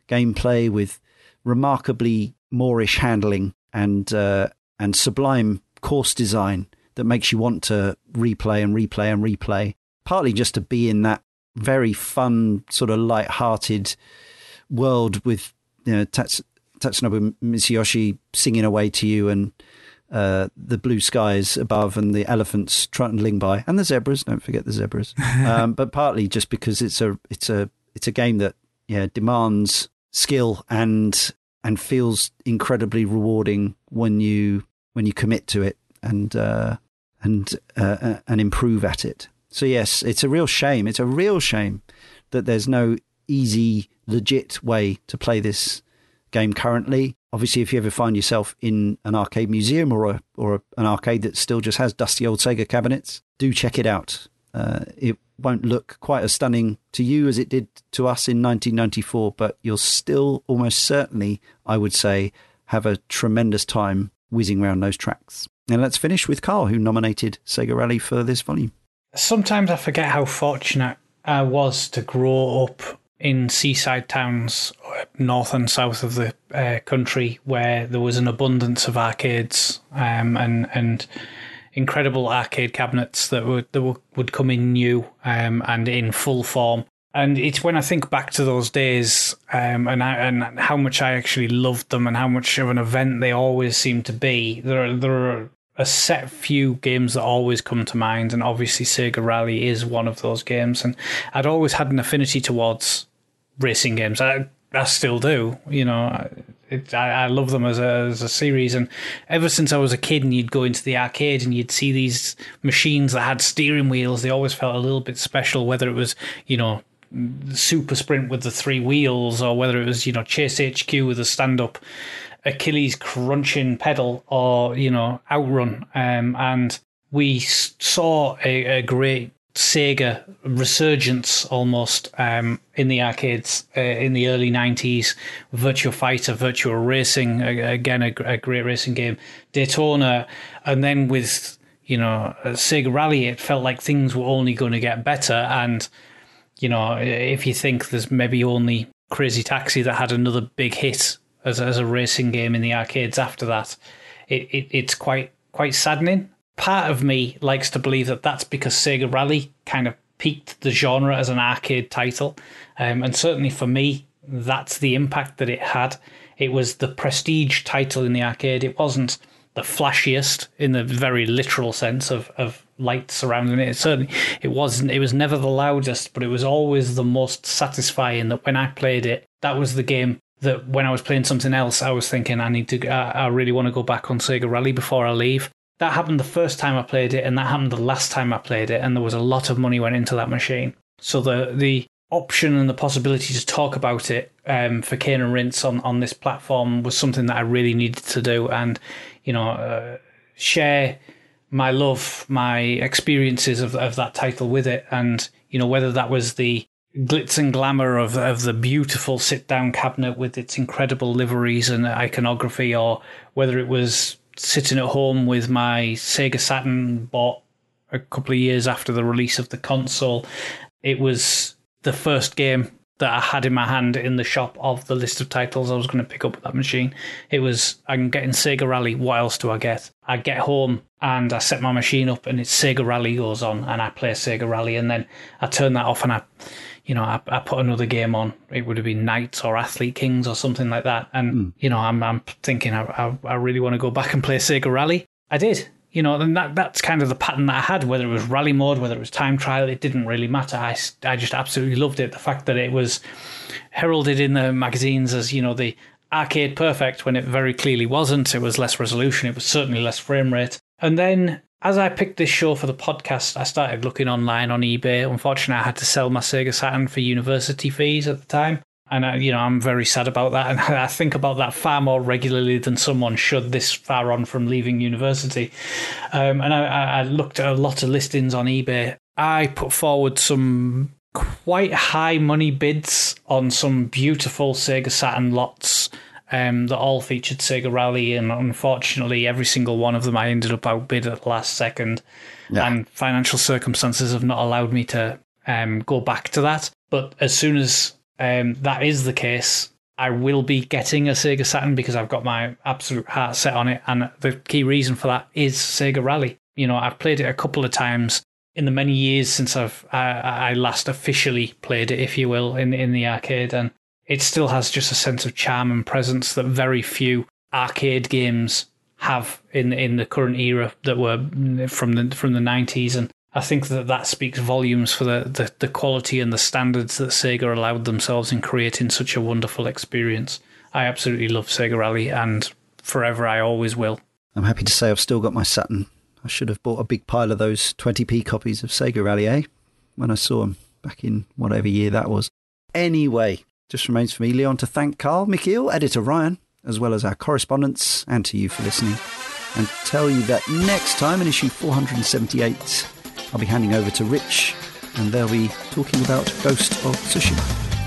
gameplay with remarkably moreish handling and uh, and sublime course design that makes you want to replay and replay and replay. Partly just to be in that very fun, sort of light-hearted world with you know Tats- Tatsunobu Mitsuyoshi singing away to you and uh, the blue skies above and the elephants trundling by and the zebras. Don't forget the zebras. um, but partly just because it's a it's a it's a game that yeah demands skill and and feels incredibly rewarding when you when you commit to it and uh, and uh, uh, and improve at it. So yes, it's a real shame. It's a real shame that there's no easy, legit way to play this game currently. Obviously, if you ever find yourself in an arcade museum or a, or a, an arcade that still just has dusty old Sega cabinets, do check it out. Uh, it won't look quite as stunning to you as it did to us in 1994, but you'll still almost certainly, I would say, have a tremendous time whizzing around those tracks. And let's finish with Karl, who nominated Sega Rally for this volume. Sometimes I forget how fortunate I was to grow up in seaside towns north and south of the uh, country where there was an abundance of arcades um, and and incredible arcade cabinets that would that would come in new um, and in full form. And it's when I think back to those days um, and I, and how much I actually loved them and how much of an event they always seem to be. There are, there are a set few games that always come to mind, and obviously Sega Rally is one of those games. And I'd always had an affinity towards racing games. I, I still do. You know, it, I, I, love them as a, as a series. And ever since I was a kid and you'd go into the arcade and you'd see these machines that had steering wheels, they always felt a little bit special, whether it was, you know, Super Sprint with the three wheels or whether it was, you know, Chase HQ with a stand up Achilles crunching pedal or, you know, Outrun. Um, and we saw a, a great Sega resurgence almost um, in the arcades uh, in the early 90s. Virtua Fighter, Virtua Racing, again, a, a, great racing game. Daytona, and then with, you know, Sega Rally, it felt like things were only going to get better. And, you know, if you think there's maybe only Crazy Taxi that had another big hit as, as a racing game in the arcades after that, it, it it's quite quite saddening part of me likes to believe that that's because Sega Rally kind of peaked the genre as an arcade title. Um, and certainly for me, that's the impact that it had. It was the prestige title in the arcade. It wasn't the flashiest in the very literal sense of, of light surrounding it. it. Certainly, it wasn't. It was never the loudest, but it was always the most satisfying. That when I played it, that was the game that when I was playing something else, I was thinking I need to. I, I really want to go back on Sega Rally before I leave that happened the first time I played it, and that happened the last time I played it, and there was a lot of money went into that machine. So the the option and the possibility to talk about it um, for Cane and Rinse on, on this platform was something that I really needed to do, and you know, uh, share my love, my experiences of of that title with it, and you know whether that was the glitz and glamour of of the beautiful sit down cabinet with its incredible liveries and iconography, or whether it was sitting at home with my Sega Saturn bought a couple of years after the release of the console. It was the first game that I had in my hand in the shop of the list of titles I was going to pick up with that machine. It was, I'm getting Sega Rally, what else do I get? I get home and I set my machine up and it's Sega Rally goes on and I play Sega Rally and then I turn that off and I you know, I, I, put another game on. It would have been NiGHTS or Athlete Kings or something like that. And mm. you know, I'm I'm thinking I, I, I really want to go back and play Sega Rally. I did. you know, and that that's kind of the pattern that I had. Whether it was rally mode, whether it was time trial, it didn't really matter. I, I just absolutely loved it. The fact that it was heralded in the magazines as you know the arcade perfect when it very clearly wasn't. It was less resolution. It was certainly less frame rate. And then as I picked this show for the podcast, I started looking online on eBay. Unfortunately, I had to sell my Sega Saturn for university fees at the time. And, I, you know, I'm very sad about that. And I think about that far more regularly than someone should this far on from leaving university. Um, and I, I looked at a lot of listings on eBay. I put forward some quite high money bids on some beautiful Sega Saturn lots um, that all featured Sega Rally, and unfortunately, every single one of them I ended up outbid at the last second. Yeah. And financial circumstances have not allowed me to um, go back to that. But as soon as um, that is the case, I will be getting a Sega Saturn because I've got my absolute heart set on it. And the key reason for that is Sega Rally. You know, I've played it a couple of times in the many years since I've I, I last officially played it, if you will, in in the arcade, and it still has just a sense of charm and presence that very few arcade games have in in the current era that were from the from the nineties, and I think that that speaks volumes for the, the, the quality and the standards that Sega allowed themselves in creating such a wonderful experience. I absolutely love Sega Rally, and forever I always will. I'm happy to say I've still got my Saturn I should have bought a big pile of those 20p copies of Sega Rally, eh? When I saw them back in whatever year that was. Anyway, just remains for me, Leon, to thank Karl, Michiel, editor Ryan, as well as our correspondents, and to you for listening. And tell you that next time in issue 478, I'll be handing over to Rich, and they'll be talking about Ghost of Tsushima.